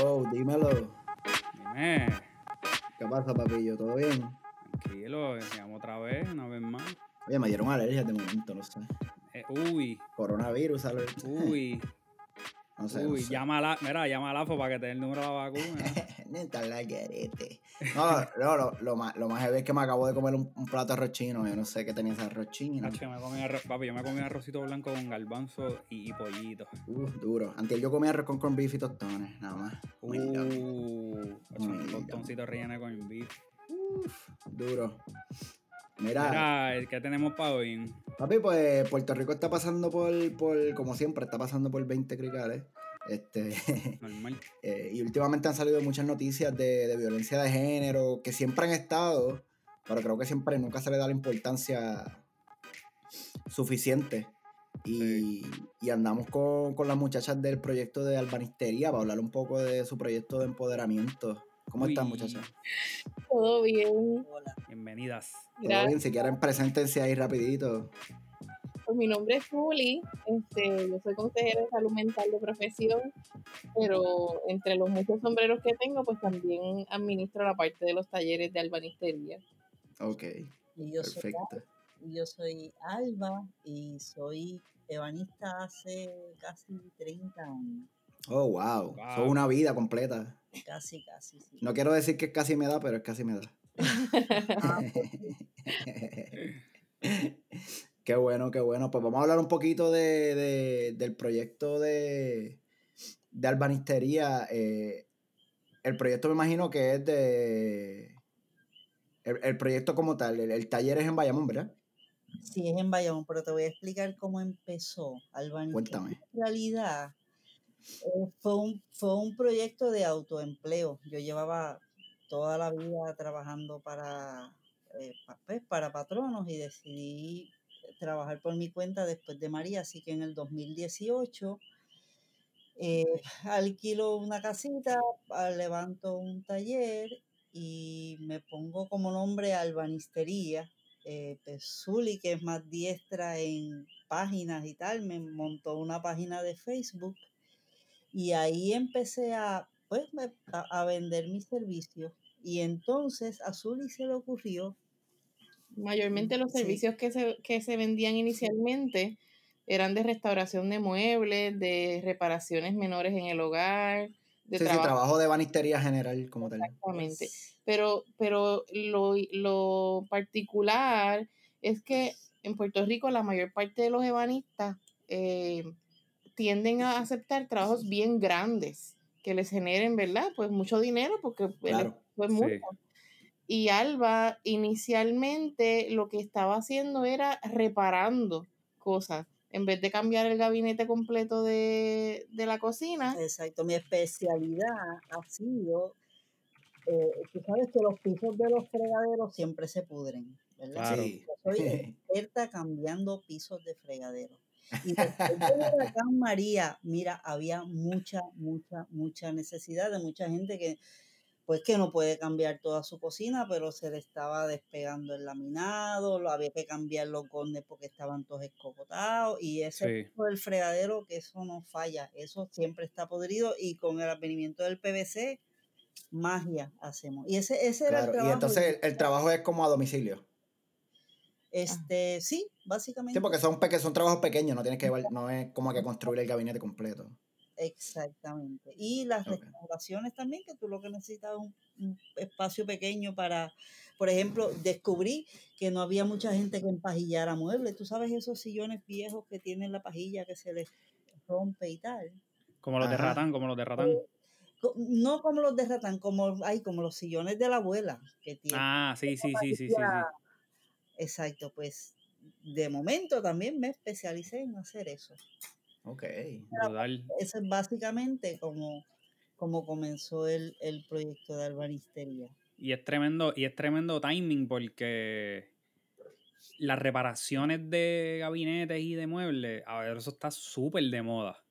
Dímelo. Dime, ¿Qué pasa, papillo? ¿Todo bien? tranquilo, llamo otra vez, una vez más. Oye, me dieron alergia de momento, no sé. Eh, uy, Coronavirus, alergia. uy, No sé, uy, no sé. llámala, mira, llama a Lafo para que te dé el número de la vacuna. Neta, la garete. No, no, lo, lo más, lo más heavy es que me acabo de comer un, un plato de arroz chino. Yo no sé qué tenía ese arroz chino. Yo me comí arroz, papi, yo me comí arrocito blanco con garbanzo y, y pollito. Uh, duro. Antes yo comía arroz con corn beef y tostones, nada más. Uh. Nacho, un tostoncito relleno con beef. Duro. Mira, Mira, ¿qué tenemos para hoy? papi, pues Puerto Rico está pasando por, por, como siempre, está pasando por 20 cricales. Este, Normal. eh, y últimamente han salido muchas noticias de, de violencia de género que siempre han estado, pero creo que siempre nunca se le da la importancia suficiente. Y, y andamos con, con las muchachas del proyecto de albanistería para hablar un poco de su proyecto de empoderamiento. ¿Cómo están, Uy, muchachas? Todo bien. Hola. Bienvenidas. ¿Todo Gracias. bien? Si quieren, preséntense ahí rapidito. Pues mi nombre es Juli. Este, yo soy consejera de salud mental de profesión, pero entre los muchos sombreros que tengo, pues también administro la parte de los talleres de albanistería. Ok, Y yo soy, perfecto. y yo soy Alba y soy ebanista hace casi 30 años. Oh, wow. Wow. Son una vida completa. Casi, casi, sí. No quiero decir que casi me da, pero es casi me da. Ah, qué bueno, qué bueno. Pues vamos a hablar un poquito de, de- del proyecto de, de albanistería. Eh, el proyecto me imagino que es de... El, el proyecto como tal, el, el taller es en Bayamón, ¿verdad? sí, es en Bayamón, pero te voy a explicar cómo empezó Albanistería. Cuéntame. En realidad, eh, fue, un, fue un proyecto de autoempleo. Yo llevaba toda la vida trabajando para, eh, pues, para patronos y decidí trabajar por mi cuenta después de María. Así que en el 2018 eh, alquilo una casita, ah, levanto un taller y me pongo como nombre albanistería. Eh, pues, Zuli, que es más diestra en páginas y tal, me montó una página de Facebook y ahí empecé a, pues, a, a vender mis servicios. Y entonces a Zuli se le ocurrió, Mayormente los Sí. servicios que se, que se vendían inicialmente eran de restauración de muebles, de reparaciones menores en el hogar, de sí, sí, trabajo. trabajo de banistería general como tal. Exactamente. pero, pero lo, lo particular es que en Puerto Rico la mayor parte de los ebanistas eh, tienden a aceptar trabajos bien grandes que les generen, ¿verdad? Pues mucho dinero porque Claro. Sí. mucho. Y Alba inicialmente lo que estaba haciendo era reparando cosas. En vez de cambiar el gabinete completo de, de la cocina, Exacto, mi especialidad ha sido, eh, tú sabes que los pisos de los fregaderos siempre se pudren, ¿verdad? Claro. Sí. Yo soy experta cambiando pisos de fregadero. Y después del huracán María, mira, había mucha, mucha, mucha necesidad de mucha gente que, pues que no puede cambiar toda su cocina, pero se le estaba despegando el laminado, lo había que cambiar los gornes porque estaban todos escocotados, y ese Sí. del fregadero, que eso no falla, eso siempre está podrido, y con el advenimiento del PVC, magia hacemos. Y ese, ese era el Claro. Y trabajo. entonces el, el trabajo es como a domicilio. Este, sí, básicamente. Sí, porque son, peque son trabajos pequeños, no tienes que llevar- no es como que construir el gabinete completo. Exactamente. Y las Ok. restauraciones también, que tú lo que necesitas es un, un espacio pequeño para, por ejemplo, descubrí que no había mucha gente que empajillara muebles. Tú sabes esos sillones viejos que tienen la pajilla que se les rompe y tal. Como los de Ajá. ratán, como los de ratán. No como los de ratán, como, ay, como los sillones de la abuela que tienen. Ah, sí, sí, sí, sí, sí, sí. Exacto, pues de momento también me especialicé en hacer eso. Ok. Brutal. Eso es básicamente como, como comenzó el, el proyecto de albanistería. Y es tremendo, y es tremendo timing porque las reparaciones de gabinetes y de muebles, a ver, eso está súper de moda.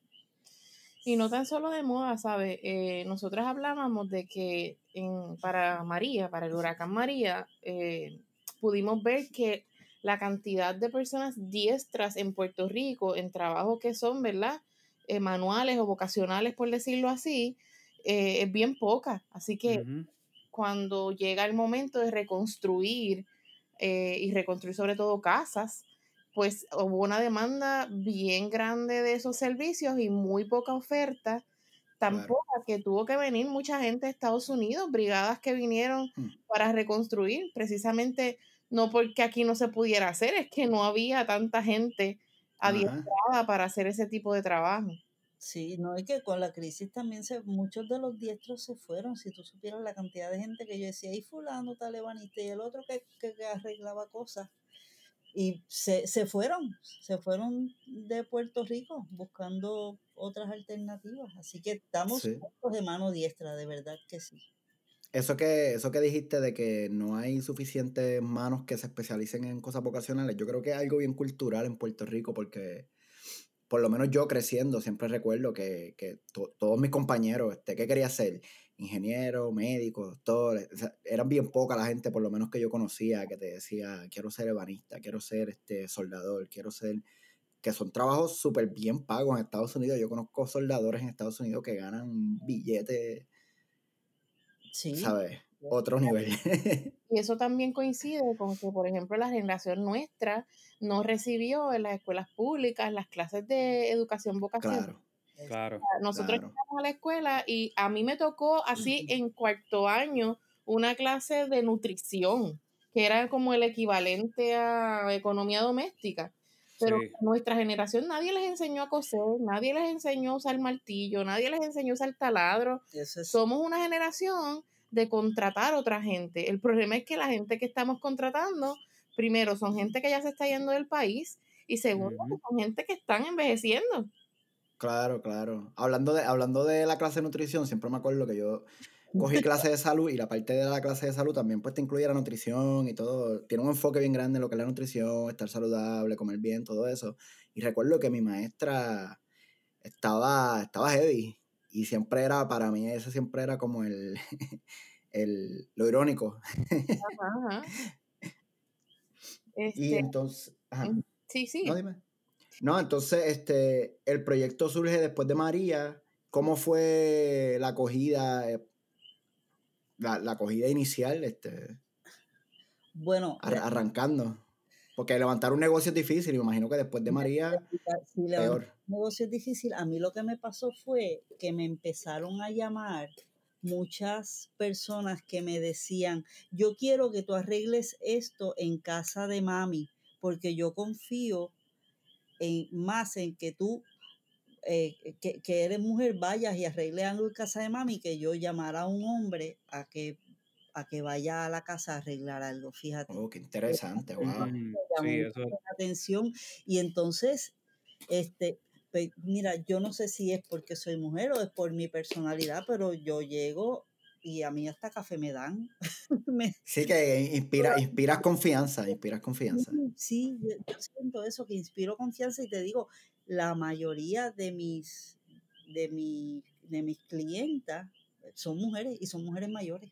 Y no tan solo de moda, ¿sabes? Eh, nosotras hablábamos de que en, para María, para el huracán María, eh, pudimos ver que la cantidad de personas diestras en Puerto Rico en trabajos que son, ¿verdad? Eh, manuales o vocacionales, por decirlo así, eh, es bien poca. Así que cuando llega el momento de reconstruir eh, y reconstruir sobre todo casas, pues hubo una demanda bien grande de esos servicios y muy poca oferta, tan poca que tuvo que venir mucha gente de Estados Unidos, brigadas que vinieron mm. para reconstruir, precisamente no porque aquí no se pudiera hacer, es que no había tanta gente adiestrada para hacer ese tipo de trabajo. Sí, no, es que con la crisis también se, muchos de los diestros se fueron. Si tú supieras la cantidad de gente que yo decía, y fulano talebanista, y el otro que, que, arreglaba cosas. Y se, se fueron, se fueron de Puerto Rico buscando otras alternativas. Así que estamos de mano diestra, de verdad que sí. Eso que, eso que dijiste de que no hay suficientes manos que se especialicen en cosas vocacionales, yo creo que es algo bien cultural en Puerto Rico porque por lo menos yo creciendo, siempre recuerdo que, todos mis compañeros, este, ¿qué quería ser? Ingeniero, médico, doctor, eran bien poca la gente, por lo menos que yo conocía, que te decía, quiero ser ebanista, quiero ser este soldador, quiero ser, que son trabajos súper bien pagos en Estados Unidos. Yo conozco soldadores en Estados Unidos que ganan billetes, sí. ¿sabes? Otro nivel. Y eso también coincide con que, por ejemplo, la generación nuestra no recibió en las escuelas públicas las clases de educación vocacional. Claro. Nosotros claro. a la escuela y a mí me tocó así en cuarto año una clase de nutrición, que era como el equivalente a economía doméstica. Pero nuestra generación nadie les enseñó a coser, nadie les enseñó a usar martillo, nadie les enseñó a usar taladro. Somos una generación de contratar a otra gente. El problema es que la gente que estamos contratando, primero, son gente que ya se está yendo del país y segundo, son gente que están envejeciendo. Claro, claro. Hablando de, hablando de la clase de nutrición, siempre me acuerdo que yo cogí clase de salud y la parte de la clase de salud también pues te incluye la nutrición y todo. Tiene un enfoque bien grande en lo que es la nutrición, estar saludable, comer bien, todo eso. Y recuerdo que mi maestra estaba, estaba heavy y siempre era, para mí, eso siempre era como el, el lo irónico. Ajá, Y este, entonces, Sí, sí. No, dime. No, entonces, este, el proyecto surge después de María. ¿Cómo fue la acogida, eh, la, la acogida inicial, este? Bueno. arrancando. Porque levantar un negocio es difícil, me imagino que después de María, sí, peor. Un negocio es difícil. A mí lo que me pasó fue que me empezaron a llamar muchas personas que me decían, yo quiero que tú arregles esto en casa de mami, porque yo confío en, más en que tú, eh, que, que, eres mujer, vayas y arregle algo en casa de mami, que yo llamara a un hombre a que a que vaya a la casa a arreglar algo, fíjate. Oh, qué interesante, wow. Sí, eso. Atención. Y entonces, este, mira, yo no sé si es porque soy mujer o es por mi personalidad, pero yo llego y a mí hasta café me dan. sí, que inspira, inspiras confianza, inspiras confianza. Sí, yo, siento eso, que inspiro confianza y te digo, la mayoría de mis, de, mi, de mis clientas son mujeres y son mujeres mayores.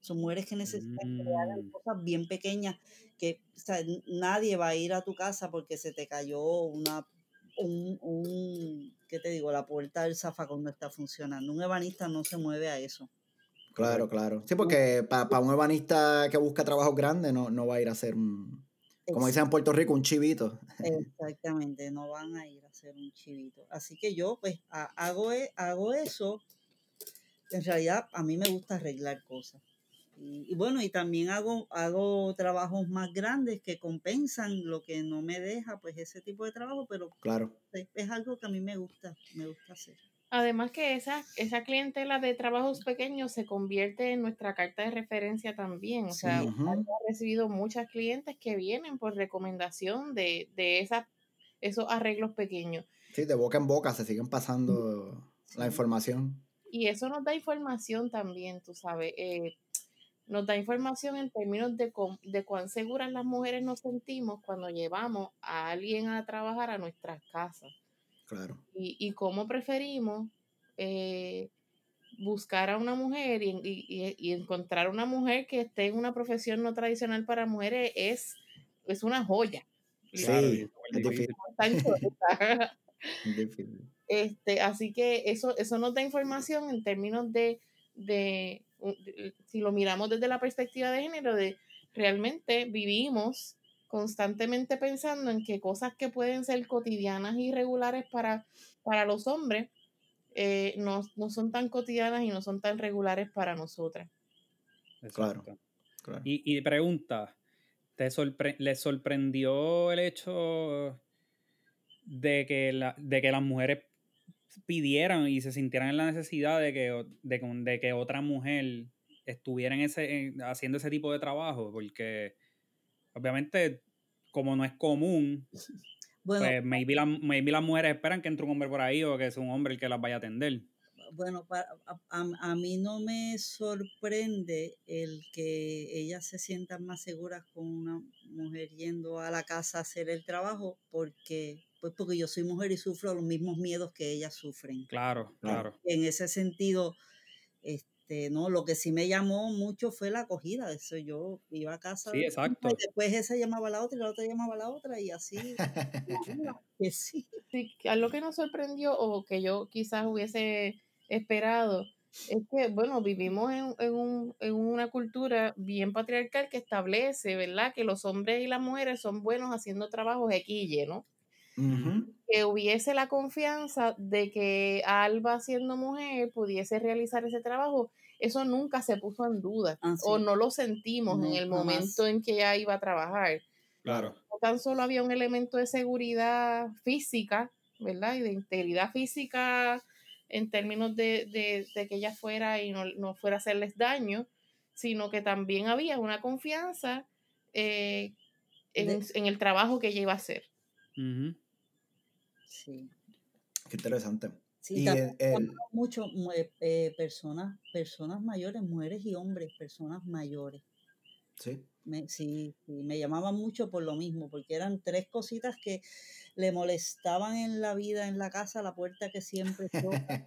Son mujeres que necesitan crear mm. cosas bien pequeñas que nadie va a ir a tu casa porque se te cayó una un, un, ¿qué te digo? La puerta del zafacón no está funcionando. Un ebanista no se mueve a eso. Claro, claro. Sí, porque para un ebanista que busca trabajo grande no, no va a ir a hacer un, como dicen en Puerto Rico, un chivito. Exactamente, no van a ir a hacer un chivito. Así que yo pues hago, e, hago eso. En realidad a mí me gusta arreglar cosas. Y, bueno, y también hago, hago trabajos más grandes que compensan lo que no me deja, pues ese tipo de trabajo, pero claro. es, algo que a mí me gusta, me gusta hacer. Además que esa, esa clientela de trabajos pequeños se convierte en nuestra carta de referencia también. O sea, hemos recibido muchas clientes que vienen por recomendación de, de esas, esos arreglos pequeños. Sí, de boca en boca se siguen pasando la información. Y eso nos da información también, tú sabes. Eh, nos da información en términos de, de cuán seguras las mujeres nos sentimos cuando llevamos a alguien a trabajar a nuestras casas. Claro. Y, y cómo preferimos eh, buscar a una mujer y, y, y, encontrar una mujer que esté en una profesión no tradicional para mujeres es, es una joya. Sí, es difícil. Este, así que eso, eso nos da información en términos de, de, si lo miramos desde la perspectiva de género, de realmente vivimos constantemente pensando en que cosas que pueden ser cotidianas y regulares para, para los hombres eh, no, son tan cotidianas y no son tan regulares para nosotras. Claro. Y, y pregunta, ¿te ¿le sorprendió el hecho de que, la, de que las mujeres pidieran y se sintieran en la necesidad de que, de, que otra mujer estuviera en ese, haciendo ese tipo de trabajo? Porque obviamente, como no es común, bueno, pues maybe, las mujeres esperan que entre un hombre por ahí o que es un hombre el que las vaya a atender. Bueno, a, mí no me sorprende el que ellas se sientan más seguras con una mujer yendo a la casa a hacer el trabajo, porque, pues porque yo soy mujer y sufro los mismos miedos que ellas sufren. Claro, claro. En ese sentido, este, este, no, lo que sí me llamó mucho fue la acogida. Eso yo iba a casa. Sí, exacto. Y después esa llamaba a la otra y la otra llamaba a la otra y así. que sí. sí. lo que nos sorprendió o que yo quizás hubiese esperado es que, bueno, vivimos en, en, un, en una cultura bien patriarcal que establece, ¿verdad? Que los hombres y las mujeres son buenos haciendo trabajos equille, ¿no? que hubiese la confianza de que Alba siendo mujer pudiese realizar ese trabajo, eso nunca se puso en duda ah, o no lo sentimos en el momento en que ella iba a trabajar. Claro. No tan solo había un elemento de seguridad física, ¿verdad? Y de integridad física en términos de, que ella fuera y no, fuera a hacerles daño, sino que también había una confianza eh, en, el trabajo que ella iba a hacer. Sí. Qué interesante. Sí, mucho eh, personas, personas mayores, mujeres y hombres, personas mayores. Sí. Me, sí, me llamaban mucho por lo mismo, porque eran tres cositas que le molestaban en la vida, en la casa, la puerta que siempre toca.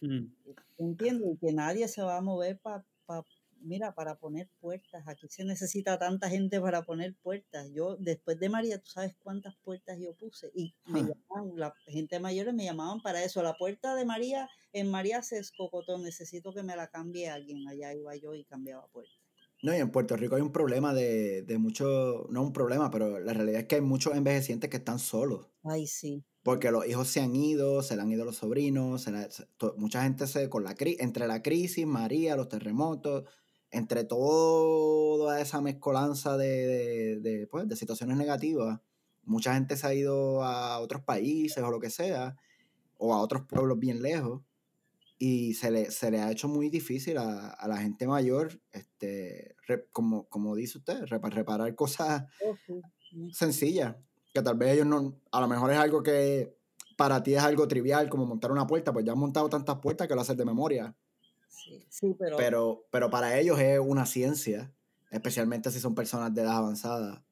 Entiendo, y que nadie se va a mover para mira, para poner puertas, aquí se necesita tanta gente para poner puertas. Yo, después de María, tú sabes cuántas puertas yo puse. Y me llamaban, la gente mayor me llamaban para eso. La puerta de María, en María se escocotó, necesito que me la cambie alguien. Allá iba yo y cambiaba puerta. No, y en Puerto Rico hay un problema de, de mucho, no un problema, pero la realidad es que hay muchos envejecientes que están solos. Ay, sí. Porque los hijos se han ido, se le han ido los sobrinos, mucha gente se, con la entre la crisis, María, los terremotos, entre toda esa mezcolanza de, pues, de, situaciones negativas, mucha gente se ha ido a otros países o lo que sea, o a otros pueblos bien lejos, y se le, se le ha hecho muy difícil a, la gente mayor, este, como, como dice usted, reparar cosas sencillas, que tal vez ellos no, a lo mejor es algo que para ti es algo trivial, como montar una puerta, pues ya han montado tantas puertas que lo haces de memoria Sí, pero... pero... Pero para ellos es una ciencia, especialmente si son personas de edad avanzada.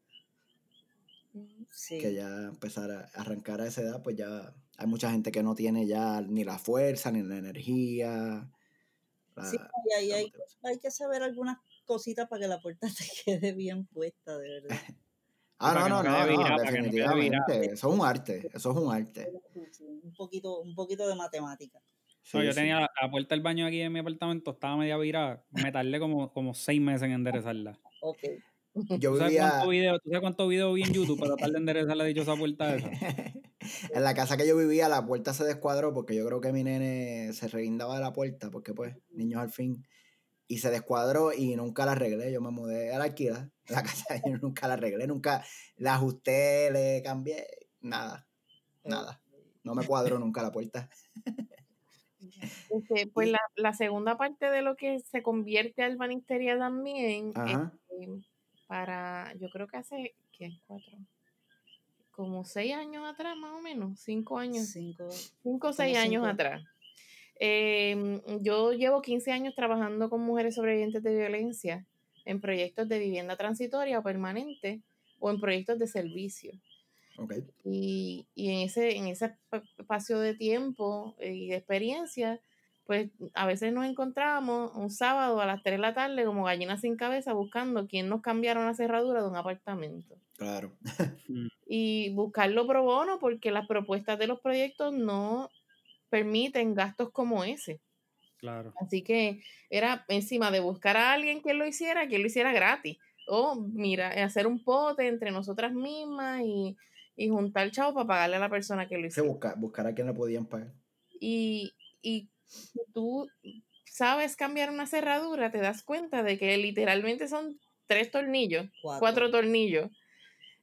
Que ya empezar a arrancar a esa edad, pues ya hay mucha gente que no tiene ya ni la fuerza, ni la energía. sí, hay, hay, que saber algunas cositas para que la puerta te quede bien puesta, de verdad. ah, no, no, no, definitivamente. Eso es un arte, eso es un arte. Un poquito, un poquito de matemática yo tenía la, puerta del baño aquí en mi apartamento, estaba media virada. Me tardé como, como seis meses en enderezarla. Ok. Yo ¿Tú, sabes cuánto video, ¿Tú sabes cuántos videos vi en YouTube para tratar de enderezar la dichosa puerta esa? en la casa que yo vivía, la puerta se descuadró porque yo creo que mi nene se reguindaba de la puerta, porque pues, niños al fin. Y se descuadró y nunca la arreglé. Yo me mudé a la alquila, la casa, y nunca la arreglé, nunca la ajusté, le cambié, nada, nada. No me cuadró nunca la puerta. Este, pues la, la, segunda parte de lo que se convierte a albanistería también, este, para, yo creo que hace, ¿qué? Cuatro, como seis años atrás, más o menos, cinco años. Cinco, cinco o seis años atrás. Em, yo llevo 15 años trabajando con mujeres sobrevivientes de violencia en proyectos de vivienda transitoria o permanente o en proyectos de servicio. Y, en, ese, en ese espacio de tiempo y de experiencia, pues a veces nos encontrábamos un sábado a las 3 de la tarde como gallinas sin cabeza buscando quién nos cambiara la cerradura de un apartamento. Claro. Mm. y buscarlo pro bono porque las propuestas de los proyectos no, permiten gastos como ese. Claro. Así que era encima de buscar a alguien que lo hiciera, que lo hiciera gratis. O mira, hacer un pote entre nosotras mismas y, y juntar chavo para pagarle a la persona que lo hiciera. buscar, buscar a quien le podían pagar. Y, y tú sabes cambiar una cerradura, te das cuenta de que literalmente son tres tornillos, cuatro, tornillos.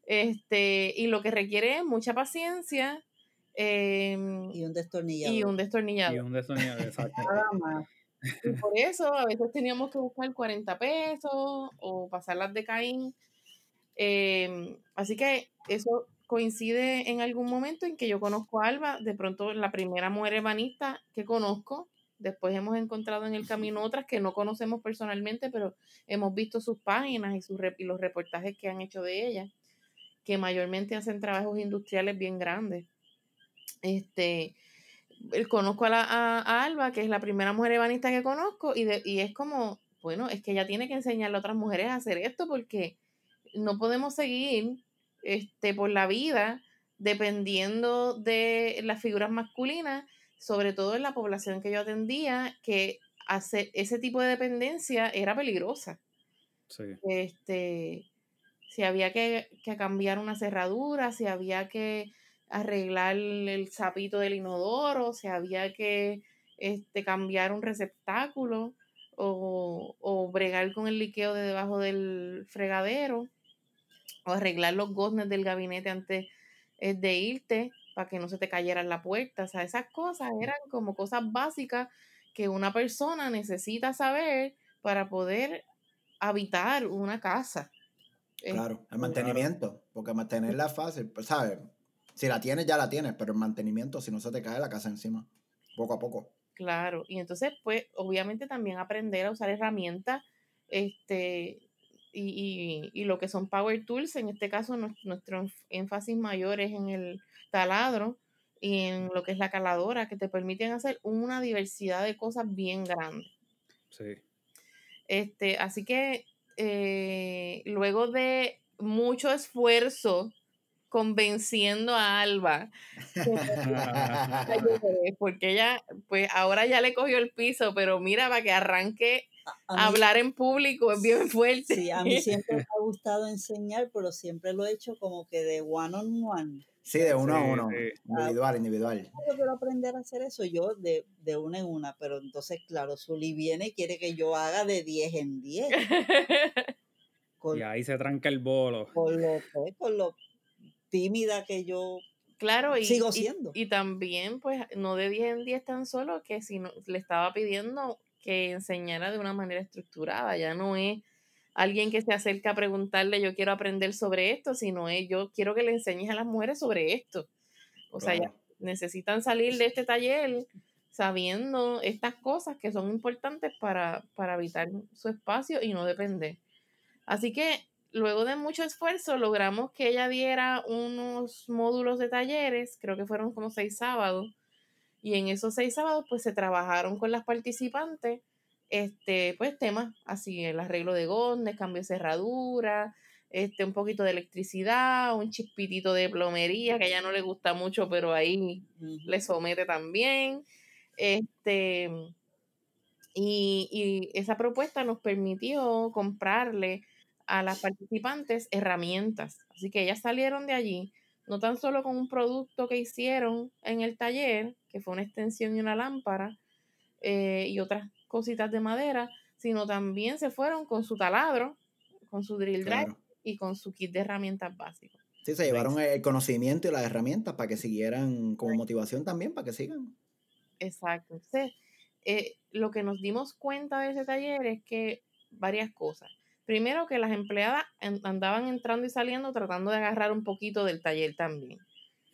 Este, y lo que requiere es mucha paciencia. Em, y un destornillador. Y un destornillador. Y un destornillador, exacto. Y por eso a veces teníamos que buscar 40 pesos o pasarlas de Caín. Em, así que eso coincide en algún momento en que yo conozco a Alba, de pronto la primera mujer ebanista que conozco, después hemos encontrado en el camino otras que no conocemos personalmente, pero hemos visto sus páginas y, sus, y los reportajes que han hecho de ella, que mayormente hacen trabajos industriales bien grandes. Este, conozco a, a, Alba, que es la primera mujer ebanista que conozco, y, y es como, bueno, es que ella tiene que enseñarle a otras mujeres a hacer esto porque no podemos seguir este, por la vida dependiendo de las figuras masculinas, sobre todo en la población que yo atendía, que hace, ese tipo de dependencia era peligrosa. Sí. Este, si había que, que cambiar una cerradura, si había que arreglar el sapito del inodoro, si había que este, cambiar un receptáculo o, o bregar con el liqueo de debajo del fregadero arreglar los goznes del gabinete antes eh, de irte para que no se te cayera en la puerta. O sea, esas cosas eran como cosas básicas que una persona necesita saber para poder habitar una casa. Claro, el mantenimiento, porque mantenerla fácil, pues, ¿sabes? Si la tienes, ya la tienes, pero el mantenimiento, si no se te cae la casa encima, poco a poco. Claro, y entonces, pues, obviamente también aprender a usar herramientas, este, y, y, lo que son power tools, en este caso nuestro, énfasis mayor es en el taladro y en lo que es la caladora, que te permiten hacer una diversidad de cosas bien grandes. Sí. Este, así que eh, luego de mucho esfuerzo convenciendo a Alba. porque ella, pues ahora ya le cogió el piso, pero mira, para que arranque a, hablar en público es bien fuerte. Sí, a mí siempre me ha gustado enseñar, pero siempre lo he hecho como que de one on one. Sí, de uno a uno, individual, individual. Yo quiero aprender a hacer eso yo de, de una en una, pero entonces, claro, Zully viene y quiere que yo haga de 10 en 10. y ahí se tranca el bolo. Con lo, con lo tímida que yo claro, y, sigo siendo. Y, también, pues, no de 10 en 10 tan solo, que si no, le estaba pidiendo que enseñara de una manera estructurada, ya no es alguien que se acerca a preguntarle yo quiero aprender sobre esto, sino es yo quiero que le enseñes a las mujeres sobre esto. O sea, ya necesitan salir de este taller sabiendo estas cosas que son importantes para, para habitar su espacio y no depender. Así que luego de mucho esfuerzo logramos que ella diera unos módulos de talleres, creo que fueron como seis sábados, y en esos seis sábados pues se trabajaron con las participantes, este, pues temas así, el arreglo de gondes, cambio de cerradura, este, un poquito de electricidad, un chispitito de plomería, que a ella no le gusta mucho, pero ahí le somete también. Este, y, y esa propuesta nos permitió comprarle a las participantes herramientas. Así que ellas salieron de allí, no tan solo con un producto que hicieron en el taller, que fue una extensión y una lámpara, eh, y otras cositas de madera, sino también se fueron con su taladro, con su drill drive y con su kit de herramientas básicas. Sí, se llevaron el conocimiento y las herramientas para que siguieran como motivación también, para que sigan. Exacto. Entonces, eh, lo que nos dimos cuenta de ese taller es que varias cosas. Primero que las empleadas andaban entrando y saliendo tratando de agarrar un poquito del taller también.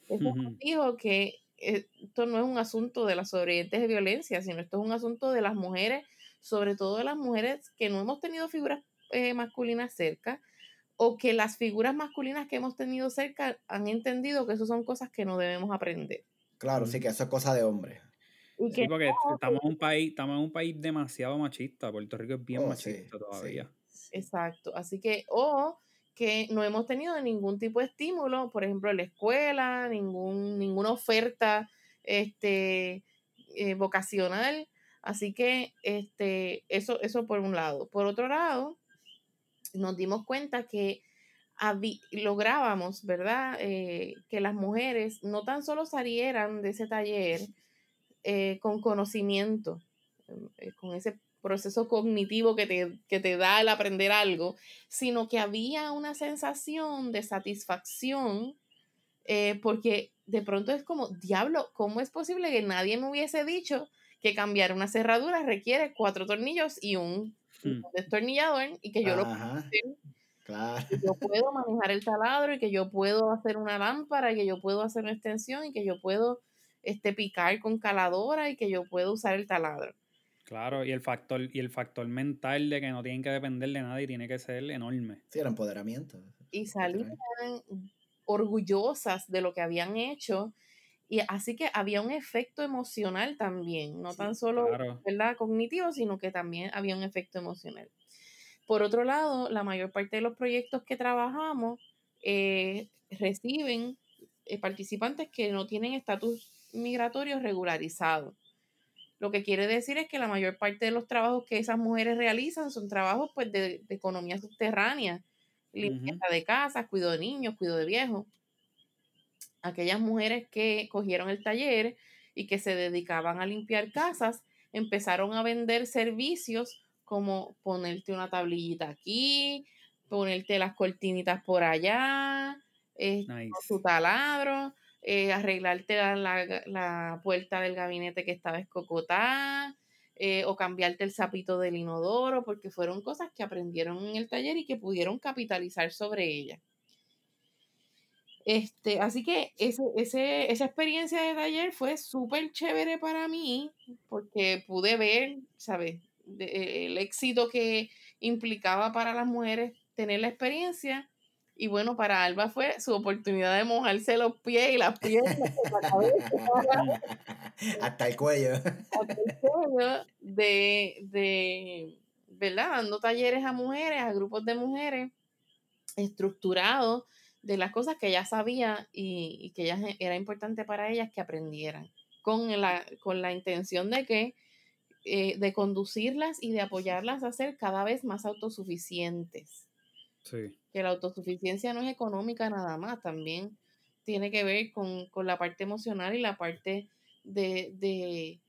Eso dijo que eh, esto no es un asunto de las sobrevivientes de violencia, sino esto es un asunto de las mujeres, sobre todo de las mujeres que no hemos tenido figuras eh, masculinas cerca, o que las figuras masculinas que hemos tenido cerca han entendido que eso son cosas que no debemos aprender. Claro, sí, que eso es cosa de hombres. Sí, porque estamos en un país, estamos en un país demasiado machista. Puerto Rico es bien oh, machista todavía. Exacto. Así que, o que no hemos tenido ningún tipo de estímulo, por ejemplo, en la escuela, ningún, ninguna oferta este, eh, vocacional. Así que este, eso, eso por un lado. Por otro lado, nos dimos cuenta que lográbamos, ¿verdad? Eh, que las mujeres no tan solo salieran de ese taller eh, con conocimiento, con ese proceso cognitivo que te, que te da el aprender algo, sino que había una sensación de satisfacción porque de pronto es como, diablo, ¿cómo es posible que nadie me hubiese dicho que cambiar una cerradura requiere cuatro tornillos y un, hmm. destornillador y que yo lo yo puedo manejar el taladro y que yo puedo hacer una lámpara y que yo puedo hacer una extensión y que yo puedo este, picar con caladora y que yo puedo usar el taladro. Claro, y el factor, y el factor mental de que no tienen que depender de nada y tiene que ser enorme. Sí, el empoderamiento. Y salían orgullosas de lo que habían hecho. Y así que había un efecto emocional también, no tan solo ¿verdad? cognitivo, sino que también había un efecto emocional. Por otro lado, la mayor parte de los proyectos que trabajamos eh, reciben eh, participantes que no tienen estatus migratorio regularizado. Lo que quiere decir es que la mayor parte de los trabajos que esas mujeres realizan son trabajos pues, de, de economía subterránea, limpieza de casas, cuido de niños, cuido de viejos. Aquellas mujeres que cogieron el taller y que se dedicaban a limpiar casas, empezaron a vender servicios como ponerte una tablillita aquí, ponerte las cortinitas por allá, eh, su taladro, eh, arreglarte la, la, puerta del gabinete que estaba escocotada, eh, o cambiarte el sapito del inodoro, porque fueron cosas que aprendieron en el taller y que pudieron capitalizar sobre ella. Este, así que ese, ese, esa experiencia de taller fue súper chévere para mí, porque pude ver, ¿sabes? el éxito que implicaba para las mujeres tener la experiencia y bueno, para Alba fue su oportunidad de mojarse los pies y las piernas, hasta el cuello. Hasta el cuello de, de, ¿verdad? Dando talleres a mujeres, a grupos de mujeres, estructurados de las cosas que ella sabía y, y que ella, era importante para ellas que aprendieran, con la, con la intención de que eh, de conducirlas y de apoyarlas a ser cada vez más autosuficientes. Que la autosuficiencia no es económica nada más, también tiene que ver con, la parte emocional y la parte de,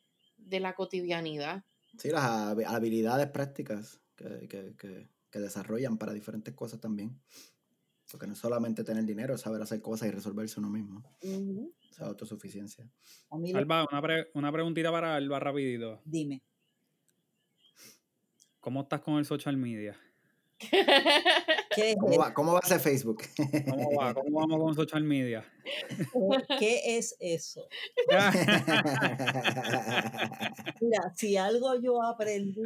la cotidianidad. Sí, las habilidades prácticas que, desarrollan para diferentes cosas también. Porque no es solamente tener dinero, es saber hacer cosas y resolverse uno mismo. Esa autosuficiencia. Alba, una, una preguntita para Alba rapidito. Dime. ¿Cómo estás con el social media? ¿Cómo, va? ¿Cómo va a ser Facebook? ¿Cómo va? ¿Cómo vamos con social media? ¿Qué es eso? Mira, si algo yo aprendí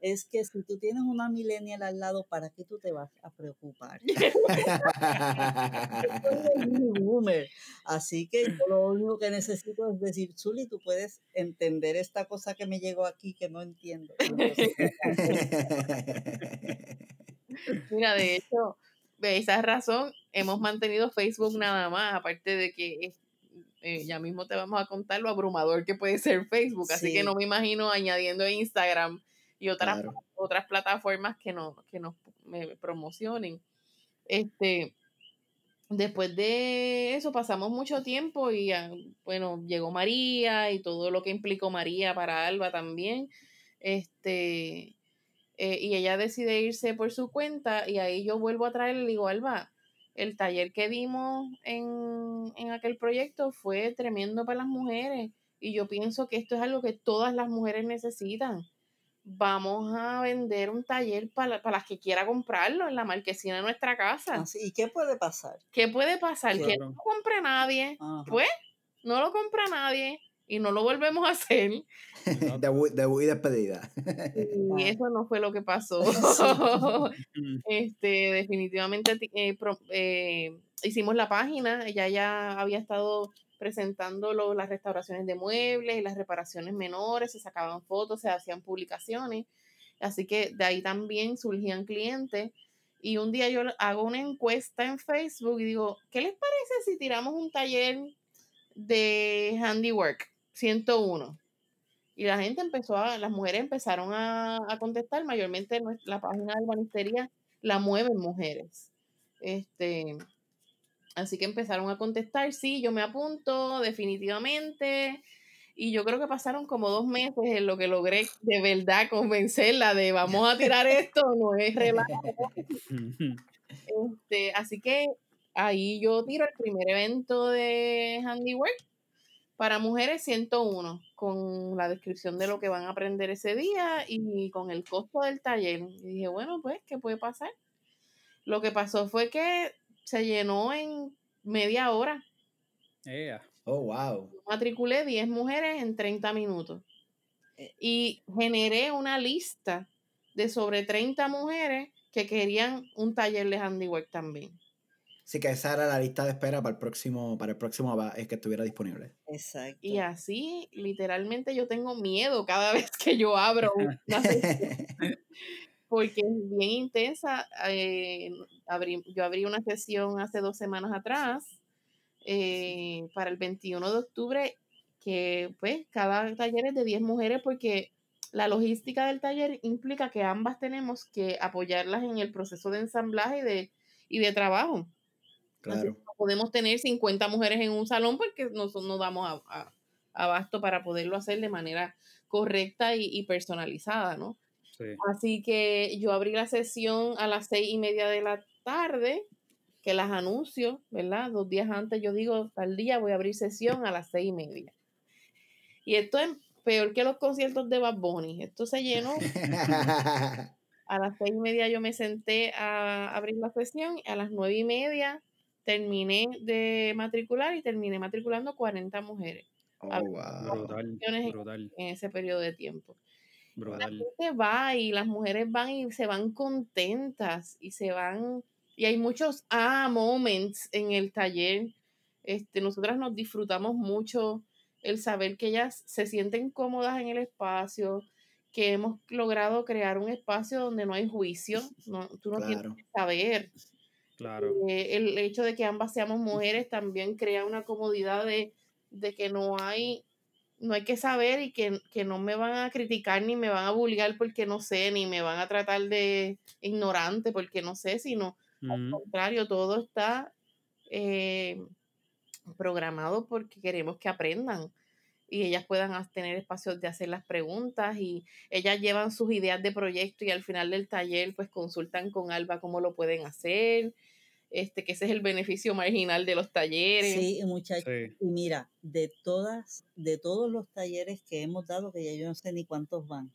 es que si tú tienes una millennial al lado, ¿para qué tú te vas a preocupar? boomer. Así que yo lo único que necesito es decir, Zuli, tú puedes entender esta cosa que me llegó aquí que no entiendo. Mira, de hecho, de esa razón hemos mantenido Facebook nada más, aparte de que eh, ya mismo te vamos a contar lo abrumador que puede ser Facebook, así que no me imagino añadiendo Instagram y otras, otras plataformas que, no, que nos me promocionen. Este, después de eso pasamos mucho tiempo y bueno, llegó María y todo lo que implicó María para Alba también. Este, eh, y ella decide irse por su cuenta y ahí yo vuelvo a traerle, le digo, Alba, el taller que dimos en, en aquel proyecto fue tremendo para las mujeres y yo pienso que esto es algo que todas las mujeres necesitan vamos a vender un taller para, para las que quiera comprarlo en la marquesina de nuestra casa. Ah, ¿Y qué puede pasar? ¿Qué puede pasar? Que no lo compre nadie. Pues, no lo compra nadie y no lo volvemos a hacer. De y despedida. Y eso no fue lo que pasó. este, definitivamente eh, eh, hicimos la página, ella ya había estado presentando las restauraciones de muebles y las reparaciones menores, se sacaban fotos, se hacían publicaciones. Así que de ahí también surgían clientes. Y un día yo hago una encuesta en Facebook y digo, ¿qué les parece si tiramos un taller de handiwork 101? Y la gente empezó a, las mujeres empezaron a, a contestar, mayormente la página de banistería la mueven mujeres. Este, así que empezaron a contestar, sí, yo me apunto, definitivamente. Y yo creo que pasaron como dos meses en lo que logré de verdad convencerla de vamos a tirar esto, no es relajo. este, así que ahí yo tiro el primer evento de handiwork para mujeres 101, con la descripción de lo que van a aprender ese día y con el costo del taller. Y dije, bueno, pues, ¿qué puede pasar? Lo que pasó fue que se llenó en media hora. Oh, wow. Matriculé 10 mujeres en 30 minutos. Eh. Y generé una lista de sobre 30 mujeres que querían un taller de handiwork también. Sí, que esa era la lista de espera para el próximo, para el próximo es que estuviera disponible. Exacto. Y así, literalmente, yo tengo miedo cada vez que yo abro una sesión. porque es bien intensa. Eh, yo abrí una sesión hace dos semanas atrás eh, para el 21 de octubre, que pues cada taller es de 10 mujeres porque la logística del taller implica que ambas tenemos que apoyarlas en el proceso de ensamblaje y de, y de trabajo. Claro. no podemos tener 50 mujeres en un salón porque no, no damos a, abasto para poderlo hacer de manera correcta y, personalizada, ¿no? Así que yo abrí la sesión a las seis y media de la tarde, que las anuncio, ¿verdad? Dos días antes yo digo, tal día voy a abrir sesión a las seis y media. Y esto es peor que los conciertos de Bad Bunny. Esto se llenó. a las seis y media yo me senté a abrir la sesión, a las nueve y media terminé de matricular y terminé matriculando 40 mujeres. Oh, En, ese periodo de tiempo. La gente va y las mujeres van y se van contentas y se van y hay muchos ah moments en el taller. Este, nosotras nos disfrutamos mucho el saber que ellas se sienten cómodas en el espacio, que hemos logrado crear un espacio donde no hay juicio, no, tú no tienes que saber, Claro. Eh, el hecho de que ambas seamos mujeres también crea una comodidad de, que no hay, no hay que saber y que, no me van a criticar ni me van a vulgar porque no sé, ni me van a tratar de ignorante porque no sé, sino al contrario, todo está eh, programado porque queremos que aprendan y ellas puedan tener espacios de hacer las preguntas y ellas llevan sus ideas de proyecto y al final del taller pues consultan con Alba cómo lo pueden hacer este, que ese es el beneficio marginal de los talleres. Sí, muchachos. Y mira, de todas, de todos los talleres que hemos dado, que ya yo no sé ni cuántos van,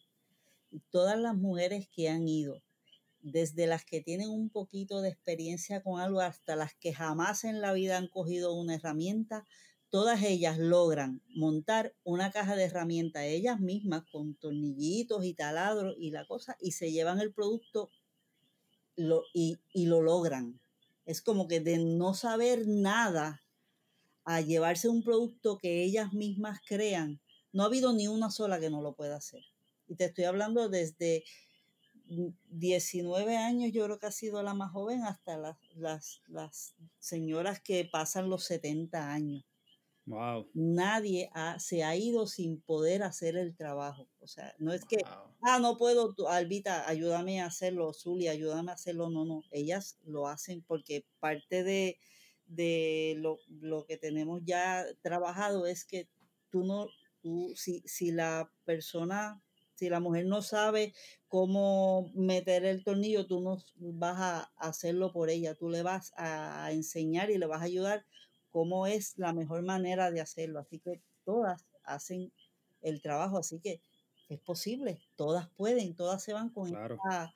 todas las mujeres que han ido, desde las que tienen un poquito de experiencia con algo hasta las que jamás en la vida han cogido una herramienta, todas ellas logran montar una caja de herramientas ellas mismas con tornillitos y taladros y la cosa y se llevan el producto lo, y, y lo logran. Es como que de no saber nada a llevarse un producto que ellas mismas crean, no ha habido ni una sola que no lo pueda hacer. Y te estoy hablando desde 19 años, yo creo que ha sido la más joven, hasta las, las, las señoras que pasan los 70 años. Wow. Nadie se ha ido sin poder hacer el trabajo. O sea, no es que, ah, no puedo, Albita, ayúdame a hacerlo, Zuli, ayúdame a hacerlo. No, no, ellas lo hacen porque parte de, de lo, lo, que tenemos ya trabajado es que tú no, tú, si, si la persona, si la mujer no sabe cómo meter el tornillo, tú no vas a hacerlo por ella, tú le vas a enseñar y le vas a ayudar cómo es la mejor manera de hacerlo. Así que todas hacen el trabajo, así que es posible, todas pueden, todas se van con, esa,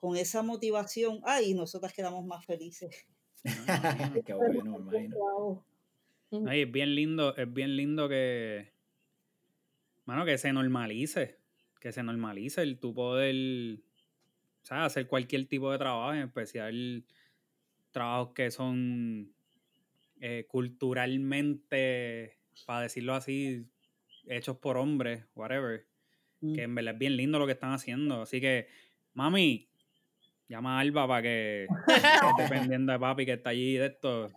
con esa motivación. Ah, y nosotras quedamos más felices. Qué bueno, es bien lindo, es bien lindo que, mano, que se normalice, que se normalice el tu poder, o sea, hacer cualquier tipo de trabajo, en especial trabajos que son eh, culturalmente, para decirlo así, hechos por hombres, whatever. Mm. Que en verdad es bien lindo lo que están haciendo. Así que, mami, llama a Alba para que esté pendiente de papi que está allí de esto.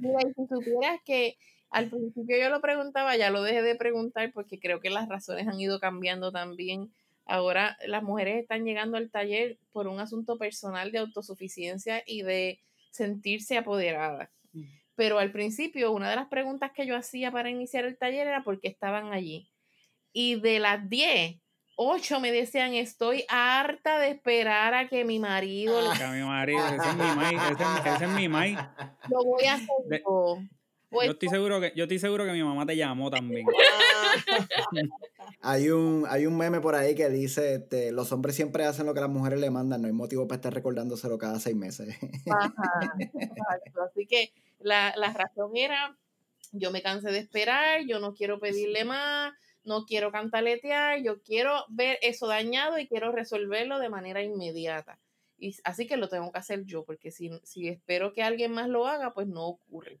Mira, si supieras que al principio yo lo preguntaba, ya lo dejé de preguntar porque creo que las razones han ido cambiando también. Ahora las mujeres están llegando al taller por un asunto personal de autosuficiencia y de sentirse apoderadas. Mm. Pero al principio, una de las preguntas que yo hacía para iniciar el taller era por qué estaban allí. Y de las 10, 8 me decían, estoy harta de esperar a que mi marido... A mi marido, ese es mi mai, ese, es mi mai. Lo voy a hacer yo estoy seguro que yo estoy seguro que mi mamá te llamó también. hay un hay un meme por ahí que dice este, los hombres siempre hacen lo que las mujeres le mandan, no hay motivo para estar recordándoselo cada seis meses. Ajá, Así que la, la razón era yo me cansé de esperar, yo no quiero pedirle más, no quiero cantaletear, yo quiero ver eso dañado y quiero resolverlo de manera inmediata. Y así que lo tengo que hacer yo, porque si, si espero que alguien más lo haga, pues no ocurre.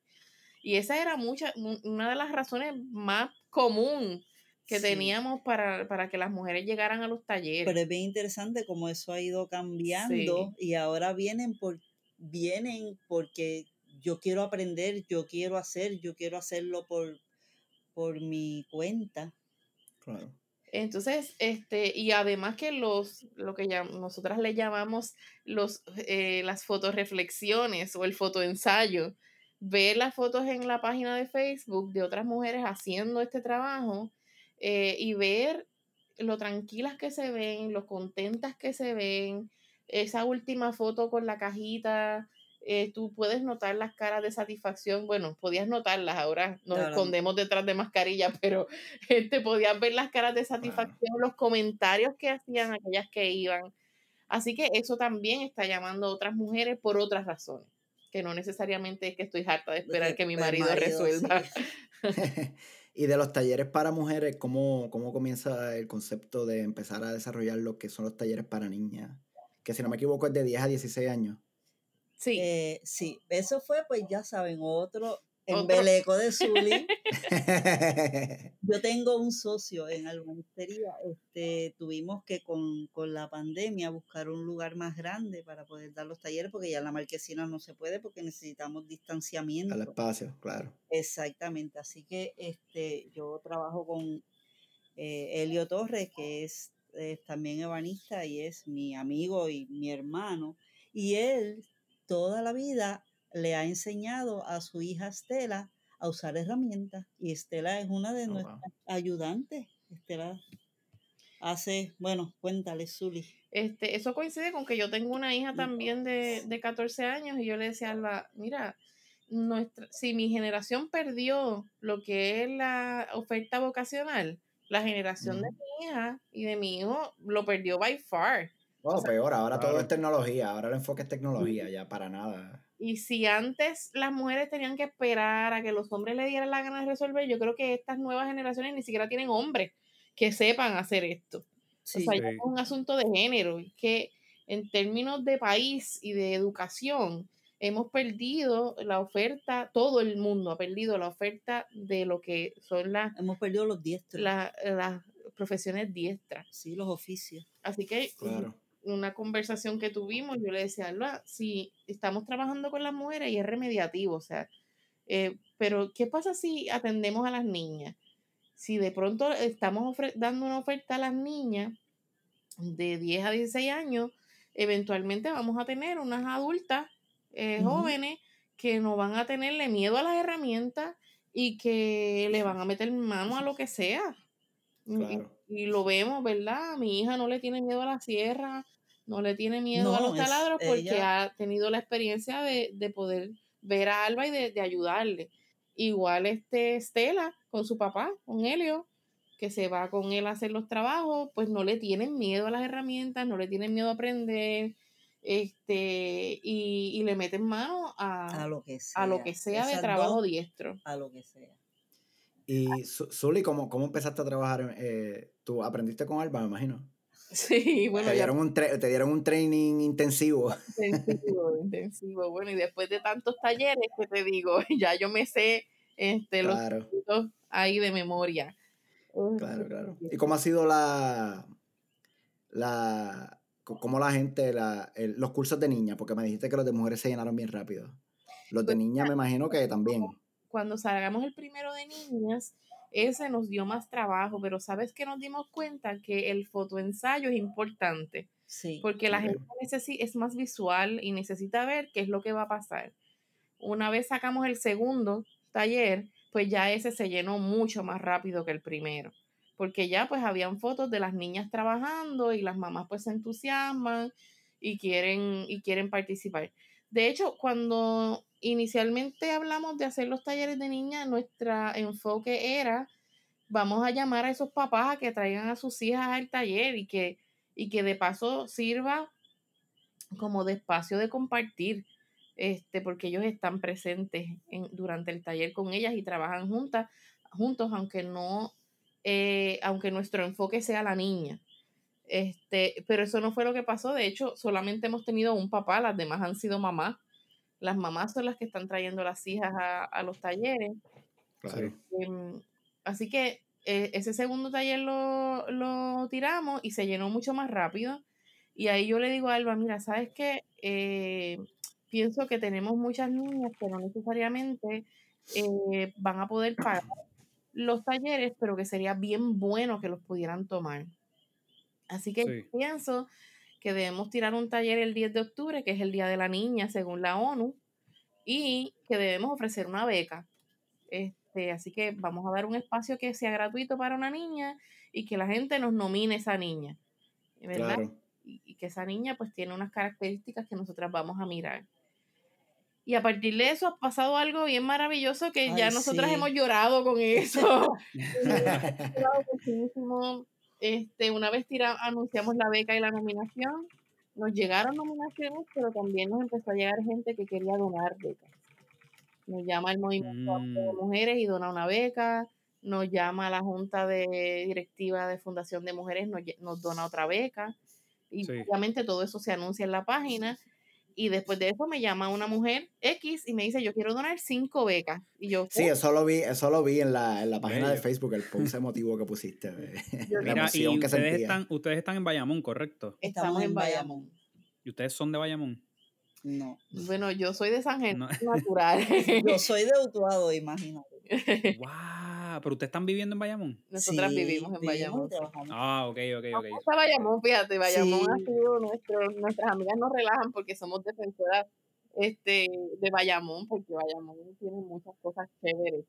Y esa era mucha, una de las razones más común que teníamos para, que las mujeres llegaran a los talleres. Pero es bien interesante cómo eso ha ido cambiando y ahora vienen por vienen porque yo quiero aprender, yo quiero hacer, yo quiero hacerlo por, por mi cuenta. Claro. Entonces, este, y además que los, lo que nosotras le llamamos los, eh, las fotoreflexiones o el fotoensayo, ver las fotos en la página de Facebook de otras mujeres haciendo este trabajo eh, y ver lo tranquilas que se ven, lo contentas que se ven, esa última foto con la cajita, eh, tú puedes notar las caras de satisfacción, bueno, podías notarlas, ahora nos escondemos detrás de mascarilla, pero te este, podías ver las caras de satisfacción, los comentarios que hacían aquellas que iban. Así que eso también está llamando a otras mujeres por otras razones que no necesariamente es que estoy harta de esperar que mi marido, resuelva. y de los talleres para mujeres, ¿cómo, ¿cómo comienza el concepto de empezar a desarrollar lo que son los talleres para niñas? Que si no me equivoco es de 10 a 16 años. Sí. Eh, sí, eso fue, pues ya saben, otro, en Beleco de Zuli. Yo tengo un socio en albanistería. Este, tuvimos que con, la pandemia buscar un lugar más grande para poder dar los talleres, porque ya en la marquesina no se puede porque necesitamos distanciamiento. Al espacio, claro. Exactamente. Así que este, yo trabajo con eh, Elio Torres, que es, es también ebanista y es mi amigo y mi hermano. Y él toda la vida le ha enseñado a su hija Estela a usar herramientas y Estela es una de oh, nuestras ayudantes. Estela hace, bueno, cuéntale, Zuli. Este, eso coincide con que yo tengo una hija también de, de 14 años y yo le decía a Alba, mira, nuestra, si mi generación perdió lo que es la oferta vocacional, la generación de mi hija y de mi hijo lo perdió by far. No, peor, ahora todo es tecnología, ahora el enfoque es tecnología, ya para nada. Y si antes las mujeres tenían que esperar a que los hombres le dieran la gana de resolver, yo creo que estas nuevas generaciones ni siquiera tienen hombres que sepan hacer esto. Sí, o sea, es un asunto de género, que en términos de país y de educación, hemos perdido la oferta, todo el mundo ha perdido la oferta de lo que son las... Hemos perdido los diestros. las profesiones diestras. Sí, los oficios. Así que claro una conversación que tuvimos, yo le decía, Alba, si estamos trabajando con las mujeres y es remediativo, o sea, eh, pero ¿qué pasa si atendemos a las niñas? Si de pronto estamos dando una oferta a las niñas de 10 a 16 años, eventualmente vamos a tener unas adultas eh, jóvenes que no van a tenerle miedo a las herramientas y que le van a meter mano a lo que sea. Claro. Y, lo vemos, ¿verdad? Mi hija no le tiene miedo a la sierra, no le tiene miedo a los taladros porque ha tenido la experiencia de, poder ver a Alba y de, ayudarle. Igual este Estela con su papá, con Helio, que se va con él a hacer los trabajos, pues no le tienen miedo a las herramientas, no le tienen miedo a aprender, este, y, le meten mano a, lo que sea, a lo que sea de trabajo diestro. A lo que sea. Y Zuli, ¿cómo, ¿cómo empezaste a trabajar? Eh, ¿Tú aprendiste con Alba, me imagino? Sí, bueno. Te dieron, un, te dieron un training intensivo. Intensivo, intensivo. Bueno, y después de tantos talleres que te digo, ya yo me sé este, los ahí de memoria. Claro, claro. ¿Y cómo ha sido la, la, cómo la gente, la, los cursos de niña? Porque me dijiste que los de mujeres se llenaron bien rápido. Los de pues niña me imagino que también. Cuando salgamos el primero de niñas, ese nos dio más trabajo, pero sabes que nos dimos cuenta que el fotoensayo es importante. Sí. Porque la gente es más visual y necesita ver qué es lo que va a pasar. Una vez sacamos el segundo taller, pues ya ese se llenó mucho más rápido que el primero. Porque ya pues habían fotos de las niñas trabajando y las mamás pues se entusiasman y quieren, y quieren participar. De hecho, cuando inicialmente hablamos de hacer los talleres de niñas, nuestro enfoque era, vamos a llamar a esos papás a que traigan a sus hijas al taller y que, y que de paso sirva como de espacio de compartir, este, porque ellos están presentes en, durante el taller con ellas y trabajan juntas, juntos, aunque no, eh, aunque nuestro enfoque sea la niña. Este, pero eso no fue lo que pasó. De hecho, solamente hemos tenido un papá, las demás han sido mamás. Las mamás son las que están trayendo las hijas a, los talleres. Em, así que eh, ese segundo taller lo, tiramos y se llenó mucho más rápido. Y ahí yo le digo a Alba, mira, ¿sabes qué? Eh, pienso que tenemos muchas niñas que no necesariamente eh, van a poder pagar los talleres, pero que sería bien bueno que los pudieran tomar. Así que pienso que debemos tirar un taller el 10 de octubre, que es el Día de la Niña, según la ONU, y que debemos ofrecer una beca. Este, así que vamos a dar un espacio que sea gratuito para una niña y que la gente nos nomine esa niña, ¿verdad? Y, que esa niña pues tiene unas características que nosotras vamos a mirar. Y a partir de eso ha pasado algo bien maravilloso que ya nosotras hemos llorado con eso. Este, una vez tira, anunciamos la beca y la nominación, nos llegaron nominaciones, pero también nos empezó a llegar gente que quería donar becas. Nos llama el movimiento de mm. mujeres y dona una beca, nos llama la junta de directiva de Fundación de Mujeres, nos, nos dona otra beca. Y obviamente todo eso se anuncia en la página y después de eso me llama una mujer X y me dice, yo quiero donar cinco becas. Y yo, sí, eso lo vi, eso lo vi en la, en la página de Facebook, el post emotivo que pusiste. Mira, y ustedes, están, ustedes están en Bayamón, ¿correcto? Estamos en Bayamón. ¿Y ustedes son de Bayamón? No. Bueno, yo soy de San Germán natural. yo soy de Utuado, imagínate. ¡Wow! ¿Pero ustedes están viviendo en Bayamón? Nosotras vivimos en Bayamón. Ah, ok, ok, ok. Está Bayamón, fíjate, Bayamón ha sido nuestro, nuestras amigas nos relajan porque somos defensoras este, de Bayamón, porque Bayamón tiene muchas cosas chéveres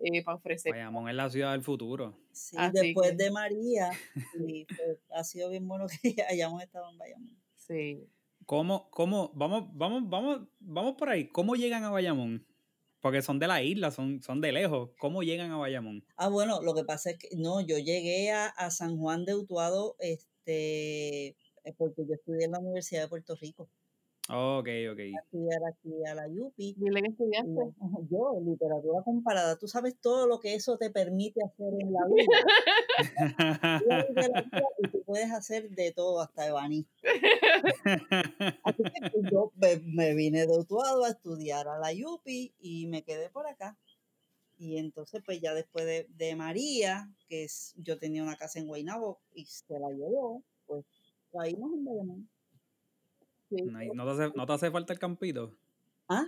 eh, para ofrecer. Bayamón es la ciudad del futuro. Sí, después de María, pues, ha sido bien bueno que hayamos estado en Bayamón. Sí. ¿Cómo, cómo, vamos, vamos, vamos, vamos por ahí, ¿cómo llegan a Bayamón? Porque son de la isla, son, son de lejos. ¿Cómo llegan a Bayamón? Ah, bueno, lo que pasa es que no, yo llegué a, San Juan de Utuado este, eh, porque yo estudié en la Universidad de Puerto Rico. Ok, ok. Estudiar aquí a la UPI. Dile que estudiaste. Yo, literatura comparada. Tú sabes todo lo que eso te permite hacer en la vida. y tú puedes hacer de todo, hasta ebanista. Así que pues, yo me, vine de Utuado a estudiar a la UPI y me quedé por acá. Y entonces, pues ya después de, María, que es, yo tenía una casa en Guaynabo y se la llevó, pues ahí nos Bayamón. ¿No, te hace, ¿No te hace falta el campito? ¿Ah?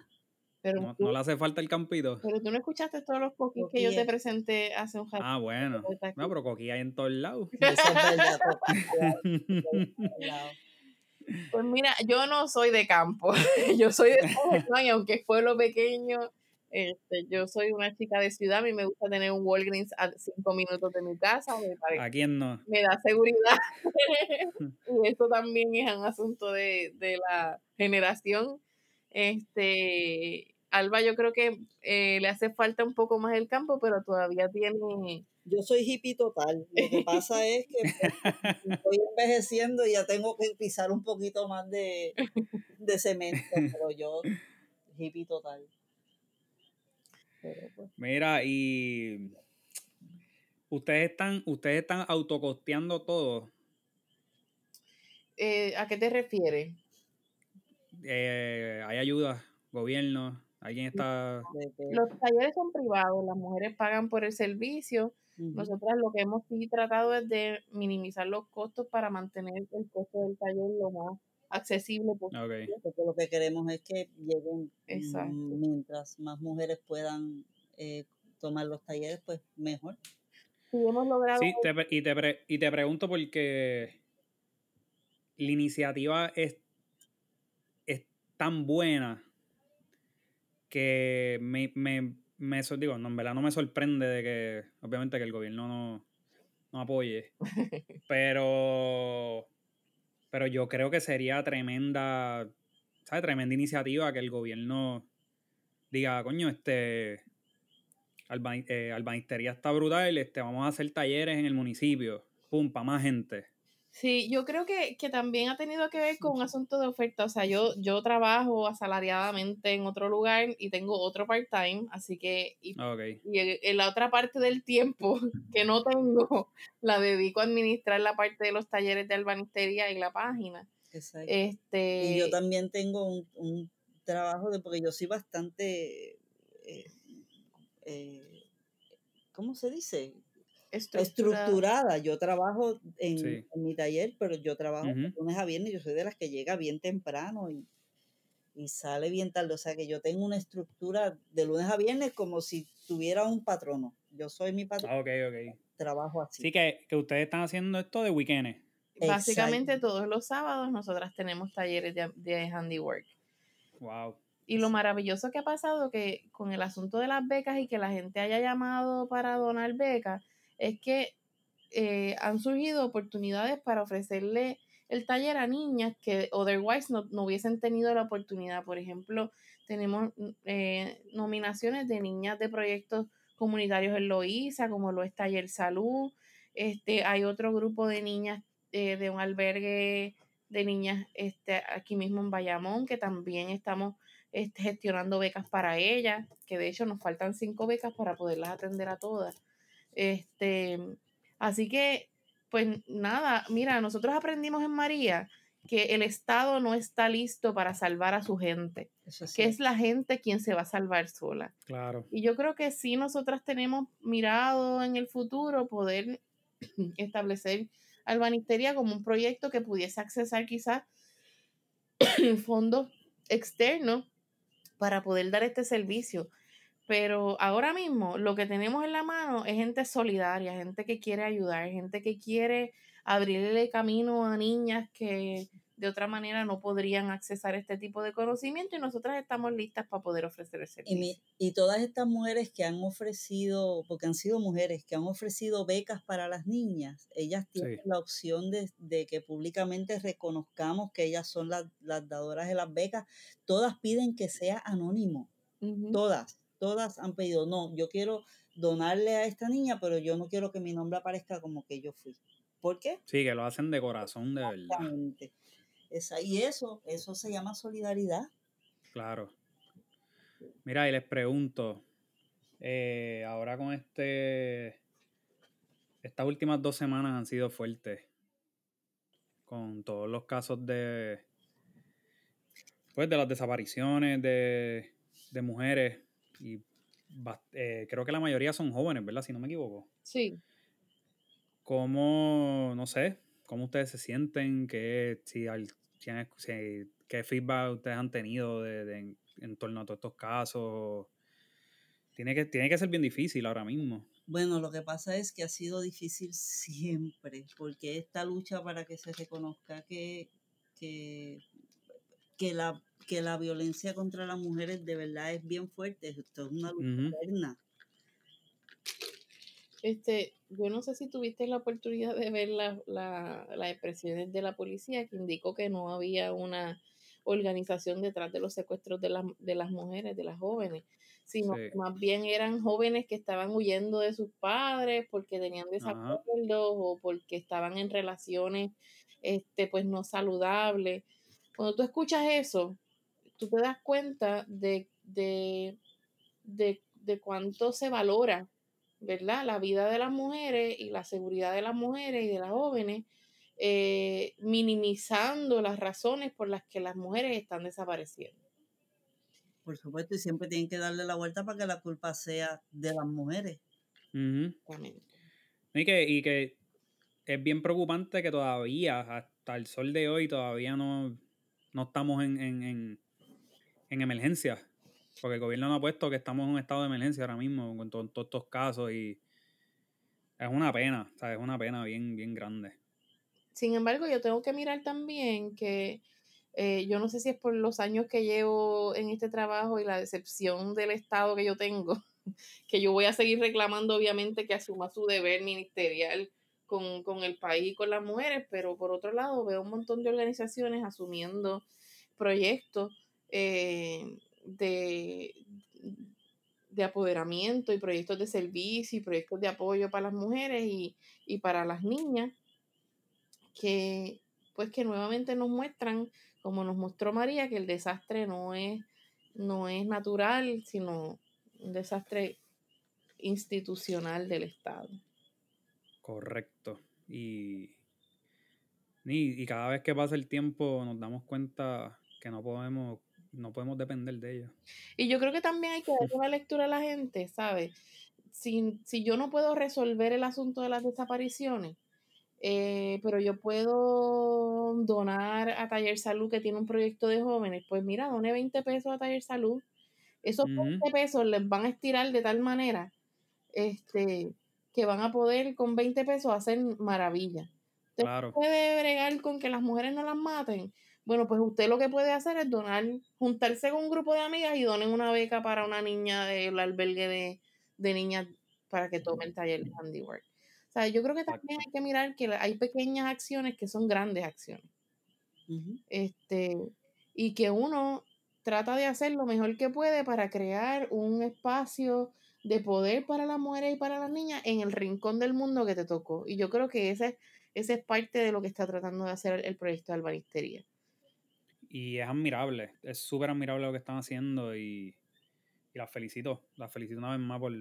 Pero no, le hace falta el campito. Pero tú no escuchaste todos los coquis que yo te presenté hace un rato. Ah, bueno. No, pero coquí hay en todos lados. Pues mira, yo no soy de campo, yo soy de San aunque es pueblo pequeño, este, yo soy una chica de ciudad, a mí me gusta tener un Walgreens a cinco minutos de mi casa. Me ¿A quién no? Me da seguridad. y eso también es un asunto de, de la generación. Este, Alba, yo creo que eh, le hace falta un poco más el campo, pero todavía tiene yo soy hippie total. Lo que pasa es que estoy envejeciendo y ya tengo que pisar un poquito más de, cemento, pero yo hippie total. Pues. Mira, y ustedes están, ustedes están autocosteando todo. Eh, ¿A qué te refieres? Eh, hay ayuda, gobierno, alguien está. Los talleres son privados, las mujeres pagan por el servicio nosotras lo que hemos sí tratado es de minimizar los costos para mantener el costo del taller lo más accesible posible. Porque lo que queremos es que lleguen mientras más mujeres puedan eh, tomar los talleres, pues mejor. Sí, hemos logrado. Sí, y, te y te pregunto porque la iniciativa es, es tan buena que me, me, me digo, no, en verdad no me sorprende de que, obviamente, que el gobierno no, no apoye. pero, pero yo creo que sería tremenda, ¿sabes? Tremenda iniciativa que el gobierno diga, coño, este, eh, albanistería está brutal, este, vamos a hacer talleres en el municipio, pum, para más gente. Sí, yo creo que, también ha tenido que ver con un asunto de oferta. O sea, yo, yo trabajo asalariadamente en otro lugar y tengo otro part-time, así que y, en, la otra parte del tiempo que no tengo, la dedico a administrar la parte de los talleres de albanistería y la página. Exacto. Este, y yo también tengo un, trabajo de, porque yo soy bastante, eh, eh, ¿cómo se dice? Estructurada. Yo trabajo en, mi taller, pero yo trabajo de lunes a viernes. Yo soy de las que llega bien temprano y, sale bien tarde. O sea que yo tengo una estructura de lunes a viernes como si tuviera un patrono. Yo soy mi patrono. Ah, ok, ok. Trabajo así. Sí, que, ustedes están haciendo esto de weekends. Básicamente todos los sábados nosotras tenemos talleres de, de handiwork. Wow. Y lo maravilloso que ha pasado que con el asunto de las becas y que la gente haya llamado para donar becas, es que eh, han surgido oportunidades para ofrecerle el taller a niñas que otherwise no, hubiesen tenido la oportunidad. Por ejemplo, tenemos mm, eh, nominaciones de niñas de proyectos comunitarios en Loíza, como lo es Taller Salud. Este, hay otro grupo de niñas eh, de un albergue de niñas este, aquí mismo en Bayamón, que también estamos este, gestionando becas para ellas, que de hecho nos faltan cinco becas para poderlas atender a todas. Este, así que, pues nada, mira, nosotros aprendimos en María que el Estado no está listo para salvar a su gente, que es la gente quien se va a salvar sola. Claro. Y yo creo que sí nosotras tenemos mirado en el futuro poder establecer Albanisteria como un proyecto que pudiese accesar quizás fondos externos para poder dar este servicio. Pero ahora mismo lo que tenemos en la mano es gente solidaria, gente que quiere ayudar, gente que quiere abrirle camino a niñas que de otra manera no podrían accesar este tipo de conocimiento y nosotras estamos listas para poder ofrecer ese servicio. Y, y todas estas mujeres que han ofrecido, porque han sido mujeres que han ofrecido becas para las niñas, ellas tienen la opción de, de, que públicamente reconozcamos que ellas son las, las dadoras de las becas. Todas piden que sea anónimo, todas todas han pedido, no, yo quiero donarle a esta niña, pero yo no quiero que mi nombre aparezca como que yo fui. ¿Por qué? Sí, que lo hacen de corazón, de verdad. Esa, y eso, eso se llama solidaridad. Claro. Mira, y les pregunto, eh, ahora con este, estas últimas dos semanas han sido fuertes, con todos los casos de, pues, de las desapariciones de, de mujeres y eh, creo que la mayoría son jóvenes, ¿verdad? Si no me equivoco. Sí. ¿Cómo, no sé, cómo ustedes se sienten? ¿Qué, si, ¿Qué feedback ustedes han tenido de, en, torno a todos estos casos? Tiene que, tiene que ser bien difícil ahora mismo. Bueno, lo que pasa es que ha sido difícil siempre, porque esta lucha para que se reconozca que, que, que la que la violencia contra las mujeres de verdad es bien fuerte. Esto es una lucha uh Este, yo no sé si tuviste la oportunidad de ver las la, expresiones de la policía que indicó que no había una organización detrás de los secuestros de, de las mujeres, de las jóvenes, sino que más bien eran jóvenes que estaban huyendo de sus padres porque tenían desacuerdos o porque estaban en relaciones este, pues no saludables. Cuando tú escuchas eso, tú te das cuenta de, de, cuánto se valora, ¿verdad? La vida de las mujeres y la seguridad de las mujeres y de las jóvenes, eh, minimizando las razones por las que las mujeres están desapareciendo. Por supuesto, y siempre tienen que darle la vuelta para que la culpa sea de las mujeres. Y que, y que es bien preocupante que todavía, hasta el sol de hoy, todavía no, no estamos en, en, en emergencia. Porque el gobierno no ha puesto que estamos en un estado de emergencia ahora mismo con todos estos casos y es una pena, es una pena bien, bien grande. Sin embargo, yo tengo que mirar también que eh, yo no sé si es por los años que llevo en este trabajo y la decepción del Estado que yo tengo, que yo voy a seguir reclamando obviamente que asuma su deber ministerial con, con el país y con las mujeres, pero por otro lado veo un montón de organizaciones asumiendo proyectos eh, de, de apoderamiento y proyectos de servicio y proyectos de apoyo para las mujeres y, y para las niñas que pues que nuevamente nos muestran como nos mostró María que el desastre no es no es natural sino un desastre institucional del Estado. Correcto. Y, y, cada vez que pasa el tiempo nos damos cuenta que no podemos, no podemos depender de ellos. Y yo creo que también hay que dar una lectura a la gente, ¿sabes? Si, si yo no puedo resolver el asunto de las desapariciones, eh, pero yo puedo donar a Taller Salud que tiene un proyecto de jóvenes, pues mira, done 20 pesos a Taller Salud. Esos 20 pesos les van a estirar de tal manera este, que van a poder con 20 pesos hacer maravillas. Usted puede bregar con que las mujeres no las maten. Bueno, pues usted lo que puede hacer es donar, juntarse con un grupo de amigas y donen una beca para una niña del albergue de, de niñas para que tome el taller de handiwork. O sea, yo creo que también hay que mirar que hay pequeñas acciones que son grandes acciones. Este, y que uno trata de hacer lo mejor que puede para crear un espacio de poder para las mujeres y para las niñas en el rincón del mundo que te tocó. Y yo creo que ese, ese es parte de lo que está tratando de hacer el proyecto de albanistería. Y es admirable, es súper admirable lo que están haciendo y, y las felicito, las felicito una vez más por,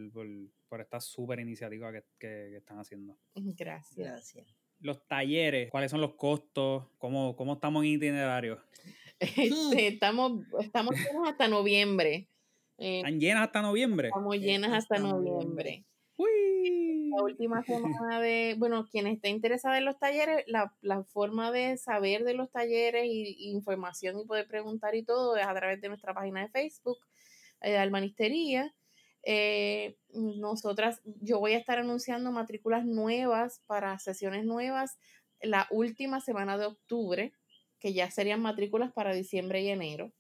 por, esta súper iniciativa que, que, están haciendo. Gracias. Gracias. Los talleres, ¿cuáles son los costos? ¿Cómo, cómo estamos en itinerario? Este, estamos, estamos hasta noviembre. Eh, ¿Están llenas hasta noviembre? Estamos llenas hasta noviembre. Uy. La última semana de, bueno, quien esté interesado en los talleres, la, la forma de saber de los talleres y, información y poder preguntar y todo es a través de nuestra página de Facebook, eh, Almanistería. Eh, nosotras, yo voy a estar anunciando matrículas nuevas para sesiones nuevas la última semana de octubre, que ya serían matrículas para diciembre y enero.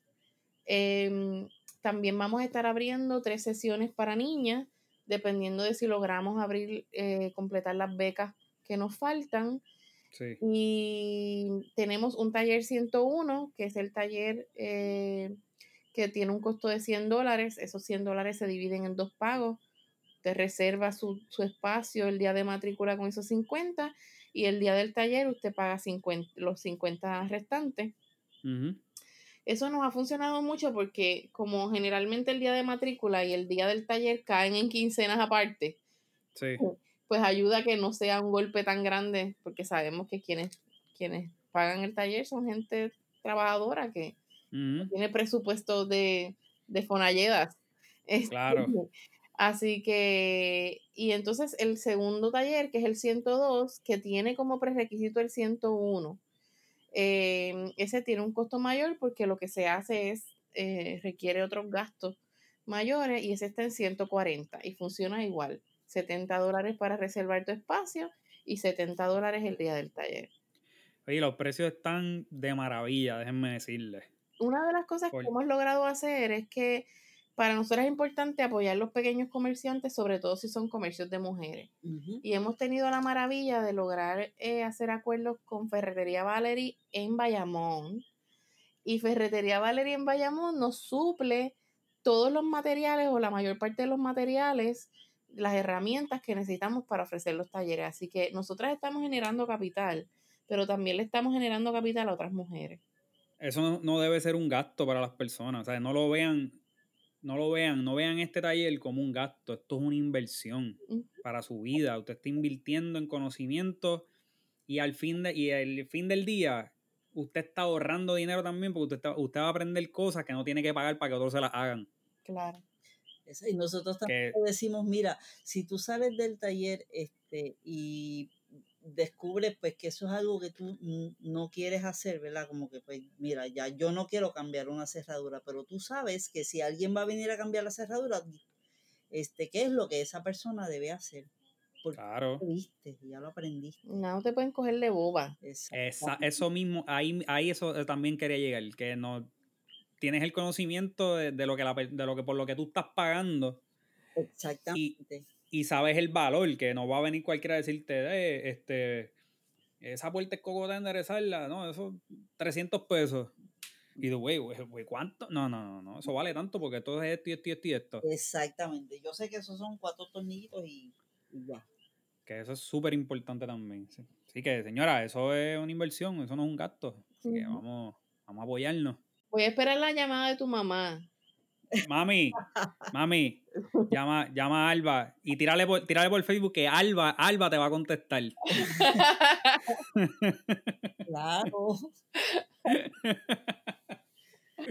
Eh, también vamos a estar abriendo tres sesiones para niñas, dependiendo de si logramos abrir, eh, completar las becas que nos faltan. Y tenemos un taller 101, que es el taller eh, que tiene un costo de 100 dólares. Esos 100 dólares se dividen en dos pagos. Te reserva su, espacio el día de matrícula con esos 50 y el día del taller usted paga 50, los 50 restantes. Eso nos ha funcionado mucho porque como generalmente el día de matrícula y el día del taller caen en quincenas aparte, pues ayuda a que no sea un golpe tan grande porque sabemos que quienes, quienes pagan el taller son gente trabajadora que tiene presupuesto de, de fonalledas. Este, claro. Así que, y entonces el segundo taller, que es el 102, que tiene como prerequisito el 101 eh, ese tiene un costo mayor porque lo que se hace es, eh, requiere otros gastos mayores y ese está en 140 y funciona igual. 70 dólares para reservar tu espacio y 70 dólares el día del taller. Oye, los precios están de maravilla, déjenme decirles. Una de las cosas que hemos logrado hacer es que para nosotros es importante apoyar los pequeños comerciantes, sobre todo si son comercios de mujeres. Y hemos tenido la maravilla de lograr eh, hacer acuerdos con Ferretería Valerie en Bayamón. Y Ferretería Valerie en Bayamón nos suple todos los materiales o la mayor parte de los materiales, las herramientas que necesitamos para ofrecer los talleres. Así que nosotras estamos generando capital, pero también le estamos generando capital a otras mujeres. Eso no debe ser un gasto para las personas, o sea, no lo vean no lo vean, no vean este taller como un gasto, esto es una inversión para su vida. Usted está invirtiendo en conocimiento y al fin de, y el fin del día usted está ahorrando dinero también porque usted, usted va a aprender cosas que no tiene que pagar para que otros se las hagan. Claro. y nosotros también decimos, mira, si tú sales del taller este, y descubres pues que eso es algo que tú no quieres hacer, ¿verdad? Como que pues mira, ya yo no quiero cambiar una cerradura, pero tú sabes que si alguien va a venir a cambiar la cerradura, este, ¿qué es lo que esa persona debe hacer? Porque claro. Lo viste, ya lo aprendiste. No te pueden coger de boba. Esa, eso mismo, ahí, ahí eso eh, también quería llegar, que no tienes el conocimiento de, lo que de lo que por lo que tú estás pagando. Exactamente. Y, sabes el valor, que no va a venir cualquiera a decirte, eh, este, esa puerta es coco de enderezarla, no, eso 300 pesos. Y tú, güey, güey, ¿cuánto? No, no, no, no, eso vale tanto porque todo es esto y esto y esto y esto. Exactamente. Yo sé que esos son cuatro tornillitos y, ya. Que eso es súper importante también. Sí. Así que, señora, eso es una inversión, eso no es un gasto. Así que vamos, vamos a apoyarnos. Voy a esperar la llamada de tu mamá. Mami, mami, llama, llama a Alba y tírale por, tírale por Facebook que Alba, Alba te va a contestar. Claro.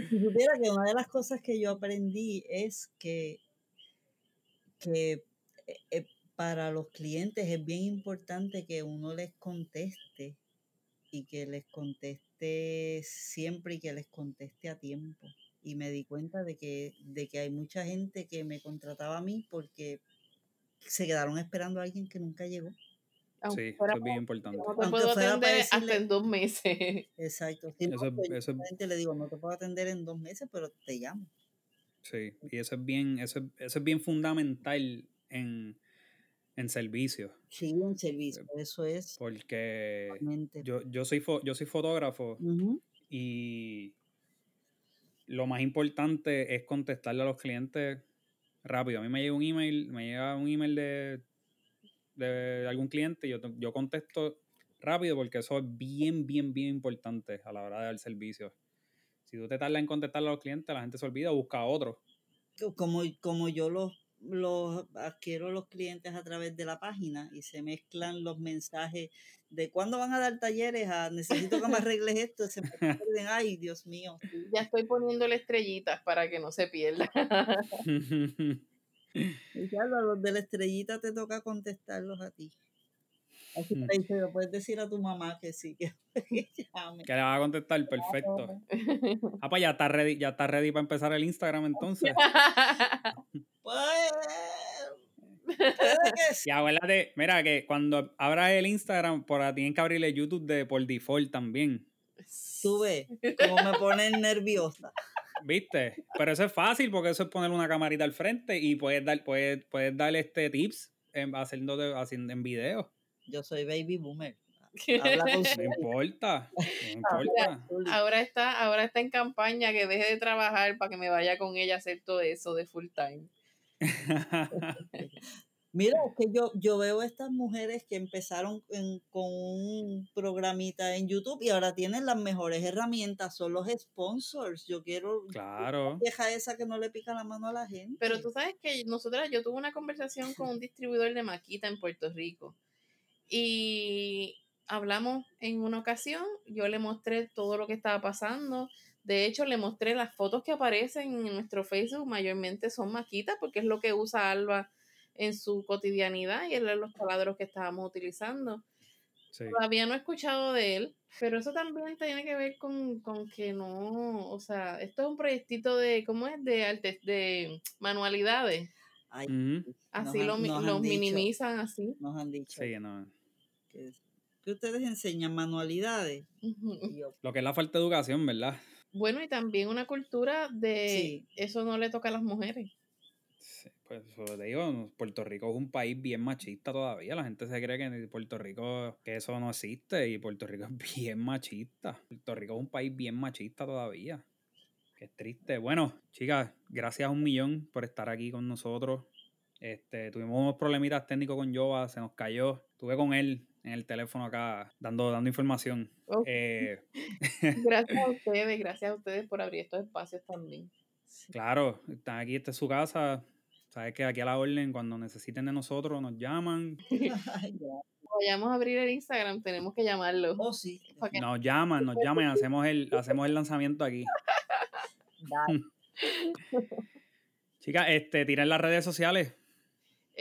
Si supiera que una de las cosas que yo aprendí es que, que eh, eh, para los clientes es bien importante que uno les conteste y que les conteste siempre y que les conteste a tiempo. Y me di cuenta de que, de que hay mucha gente que me contrataba a mí porque se quedaron esperando a alguien que nunca llegó. sí, eso es bien importante. No te puedo atender hasta en dos meses. Exacto. eso, le digo, no te puedo atender en dos meses, pero te llamo. Sí, y eso es bien, eso, eso es bien fundamental en, en servicio. Sí, en servicio, eh, eso es. Porque yo, yo, soy yo soy fotógrafo y lo más importante es contestarle a los clientes rápido. A mí me llega un email, me llega un email de, de algún cliente y yo, yo contesto rápido porque eso es bien, bien, bien importante a la hora de dar servicio. Si tú te tardas en contestarle a los clientes, la gente se olvida o busca a otro. Como, como yo los los adquiero los clientes a través de la página y se mezclan los mensajes de cuándo van a dar talleres a necesito que me arregles esto, se me pierden, ay Dios mío. Ya estoy poniéndole estrellitas para que no se pierda. y claro, a los de la estrellita te toca contestarlos a ti. Así que puedes decir a tu mamá que sí, que, llame. Que le va a contestar, perfecto. Ah, pues ya está ready, ya está ready para empezar el Instagram entonces. pues. Y acuérdate, mira que cuando abras el Instagram, por tienen que abrirle YouTube de por default también. Sube, como me ponen nerviosa. ¿Viste? Pero eso es fácil porque eso es poner una camarita al frente y puedes dar, puedes, puedes darle este tips en, haciendo, haciendo en video. Yo soy baby boomer. no importa, no importa. Ahora, está, ahora está en campaña que deje de trabajar para que me vaya con ella a hacer todo eso de full time. Mira, es que yo, yo veo estas mujeres que empezaron con un programita en YouTube y ahora tienen las mejores herramientas, son los sponsors. Yo quiero claro. deja esa que no le pica la mano a la gente. Pero tú sabes que nosotras, yo tuve una conversación con un distribuidor de maquita en Puerto Rico y hablamos en una ocasión, yo le mostré todo lo que estaba pasando. De hecho, le mostré las fotos que aparecen en nuestro Facebook, mayormente son maquitas, porque es lo que usa Alba en su cotidianidad y él es los taladros que estábamos utilizando. Todavía no he escuchado de él, pero eso también tiene que ver con, que no, o sea, esto es un proyectito de, ¿cómo es? De, de manualidades. Así lo, minimizan, así. Nos han dicho. Sí, no que, ustedes enseñan manualidades. Lo que es la falta de educación, ¿verdad? Bueno, y también una cultura de eso no le toca a las mujeres. pues eso te digo, Puerto Rico es un país bien machista todavía. La gente se cree que en Puerto Rico que eso no existe y Puerto Rico es bien machista. Puerto Rico es un país bien machista todavía. Qué triste. Bueno, chicas, gracias un millón por estar aquí con nosotros. Este, tuvimos unos problemitas técnicos con Jova, se nos cayó. Estuve con él en el teléfono acá dando, dando información. Eh, gracias a ustedes, gracias a ustedes por abrir estos espacios también. Claro, están aquí, esta es su casa. Sabes que aquí a la orden, cuando necesiten de nosotros, nos llaman. Vayamos a abrir el Instagram, tenemos que llamarlo. Oh, sí. Nos llaman, nos llaman, hacemos el, hacemos el lanzamiento aquí. Chicas, este, tiren las redes sociales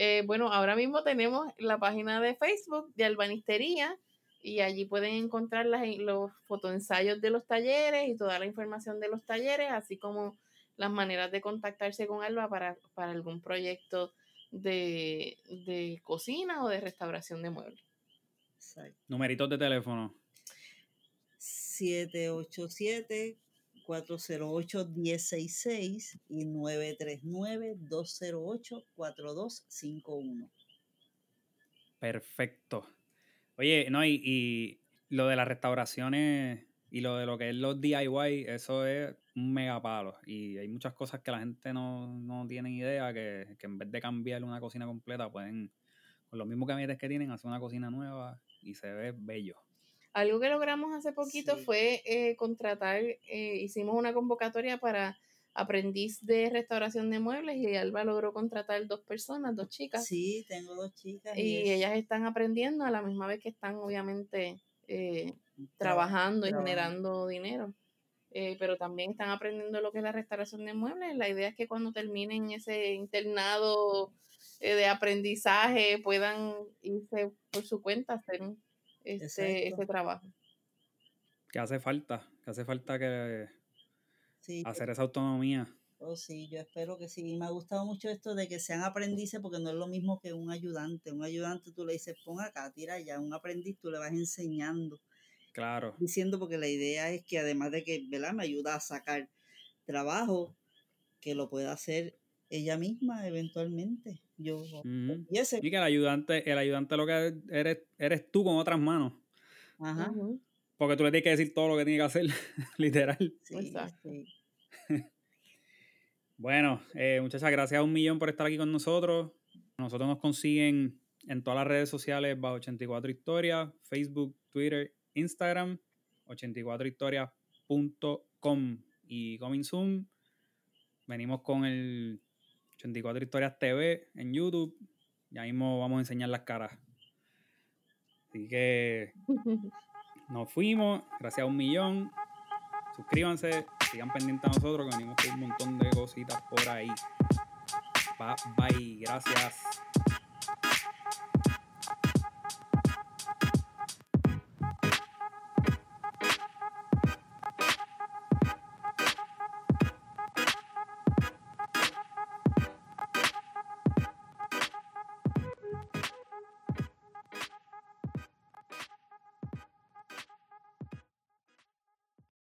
Eh, bueno, ahora mismo tenemos la página de Facebook de Albanistería y allí pueden encontrar los fotoensayos de los talleres y toda la información de los talleres, así como las maneras de contactarse con Alba para, algún proyecto de, cocina o de restauración de muebles. Numeritos de teléfono. 787 408-1066 y 939-208-4251. Perfecto. Oye, no, y, lo de las restauraciones y lo de lo que es los DIY, eso es un mega palo. Y hay muchas cosas que la gente no, no tiene idea, que, que, en vez de cambiar una cocina completa, pueden, con los mismos gabinetes que tienen, hacer una cocina nueva y se ve bello. Algo que logramos hace poquito fue eh, contratar, eh, hicimos una convocatoria para aprendiz de restauración de muebles y Alba logró contratar dos personas, dos chicas. Sí, tengo dos chicas. Y, ellas están aprendiendo a la misma vez que están obviamente eh, trabajando y generando dinero. pero también están aprendiendo lo que es la restauración de muebles. La idea es que cuando terminen ese internado de aprendizaje puedan irse por su cuenta a hacer ese, ese trabajo. Que hace falta, que hace falta que hacer esa autonomía. Oh, sí, yo espero que sí. Y me ha gustado mucho esto de que sean aprendices, porque no es lo mismo que un ayudante. Un ayudante tú le dices, pon acá, tira allá. Un aprendiz tú le vas enseñando. Claro. Diciendo, porque la idea es que además de que, ¿verdad? Me ayuda a sacar trabajo, que lo pueda hacer ella misma eventualmente. Yo, y, ese. y que el ayudante, el ayudante lo que eres, eres tú con otras manos. Ajá. Porque tú le tienes que decir todo lo que tiene que hacer, literal. Sí, bueno, eh, muchas gracias a un millón por estar aquí con nosotros. Nosotros nos consiguen en todas las redes sociales bajo 84 historias, Facebook, Twitter, Instagram, 84historias.com y coming soon. Venimos con el 84 Historias TV en YouTube. Ya mismo vamos a enseñar las caras. Así que nos fuimos. Gracias a un millón. Suscríbanse, sigan pendientes a nosotros que venimos con un montón de cositas por ahí. Bye, bye. Gracias.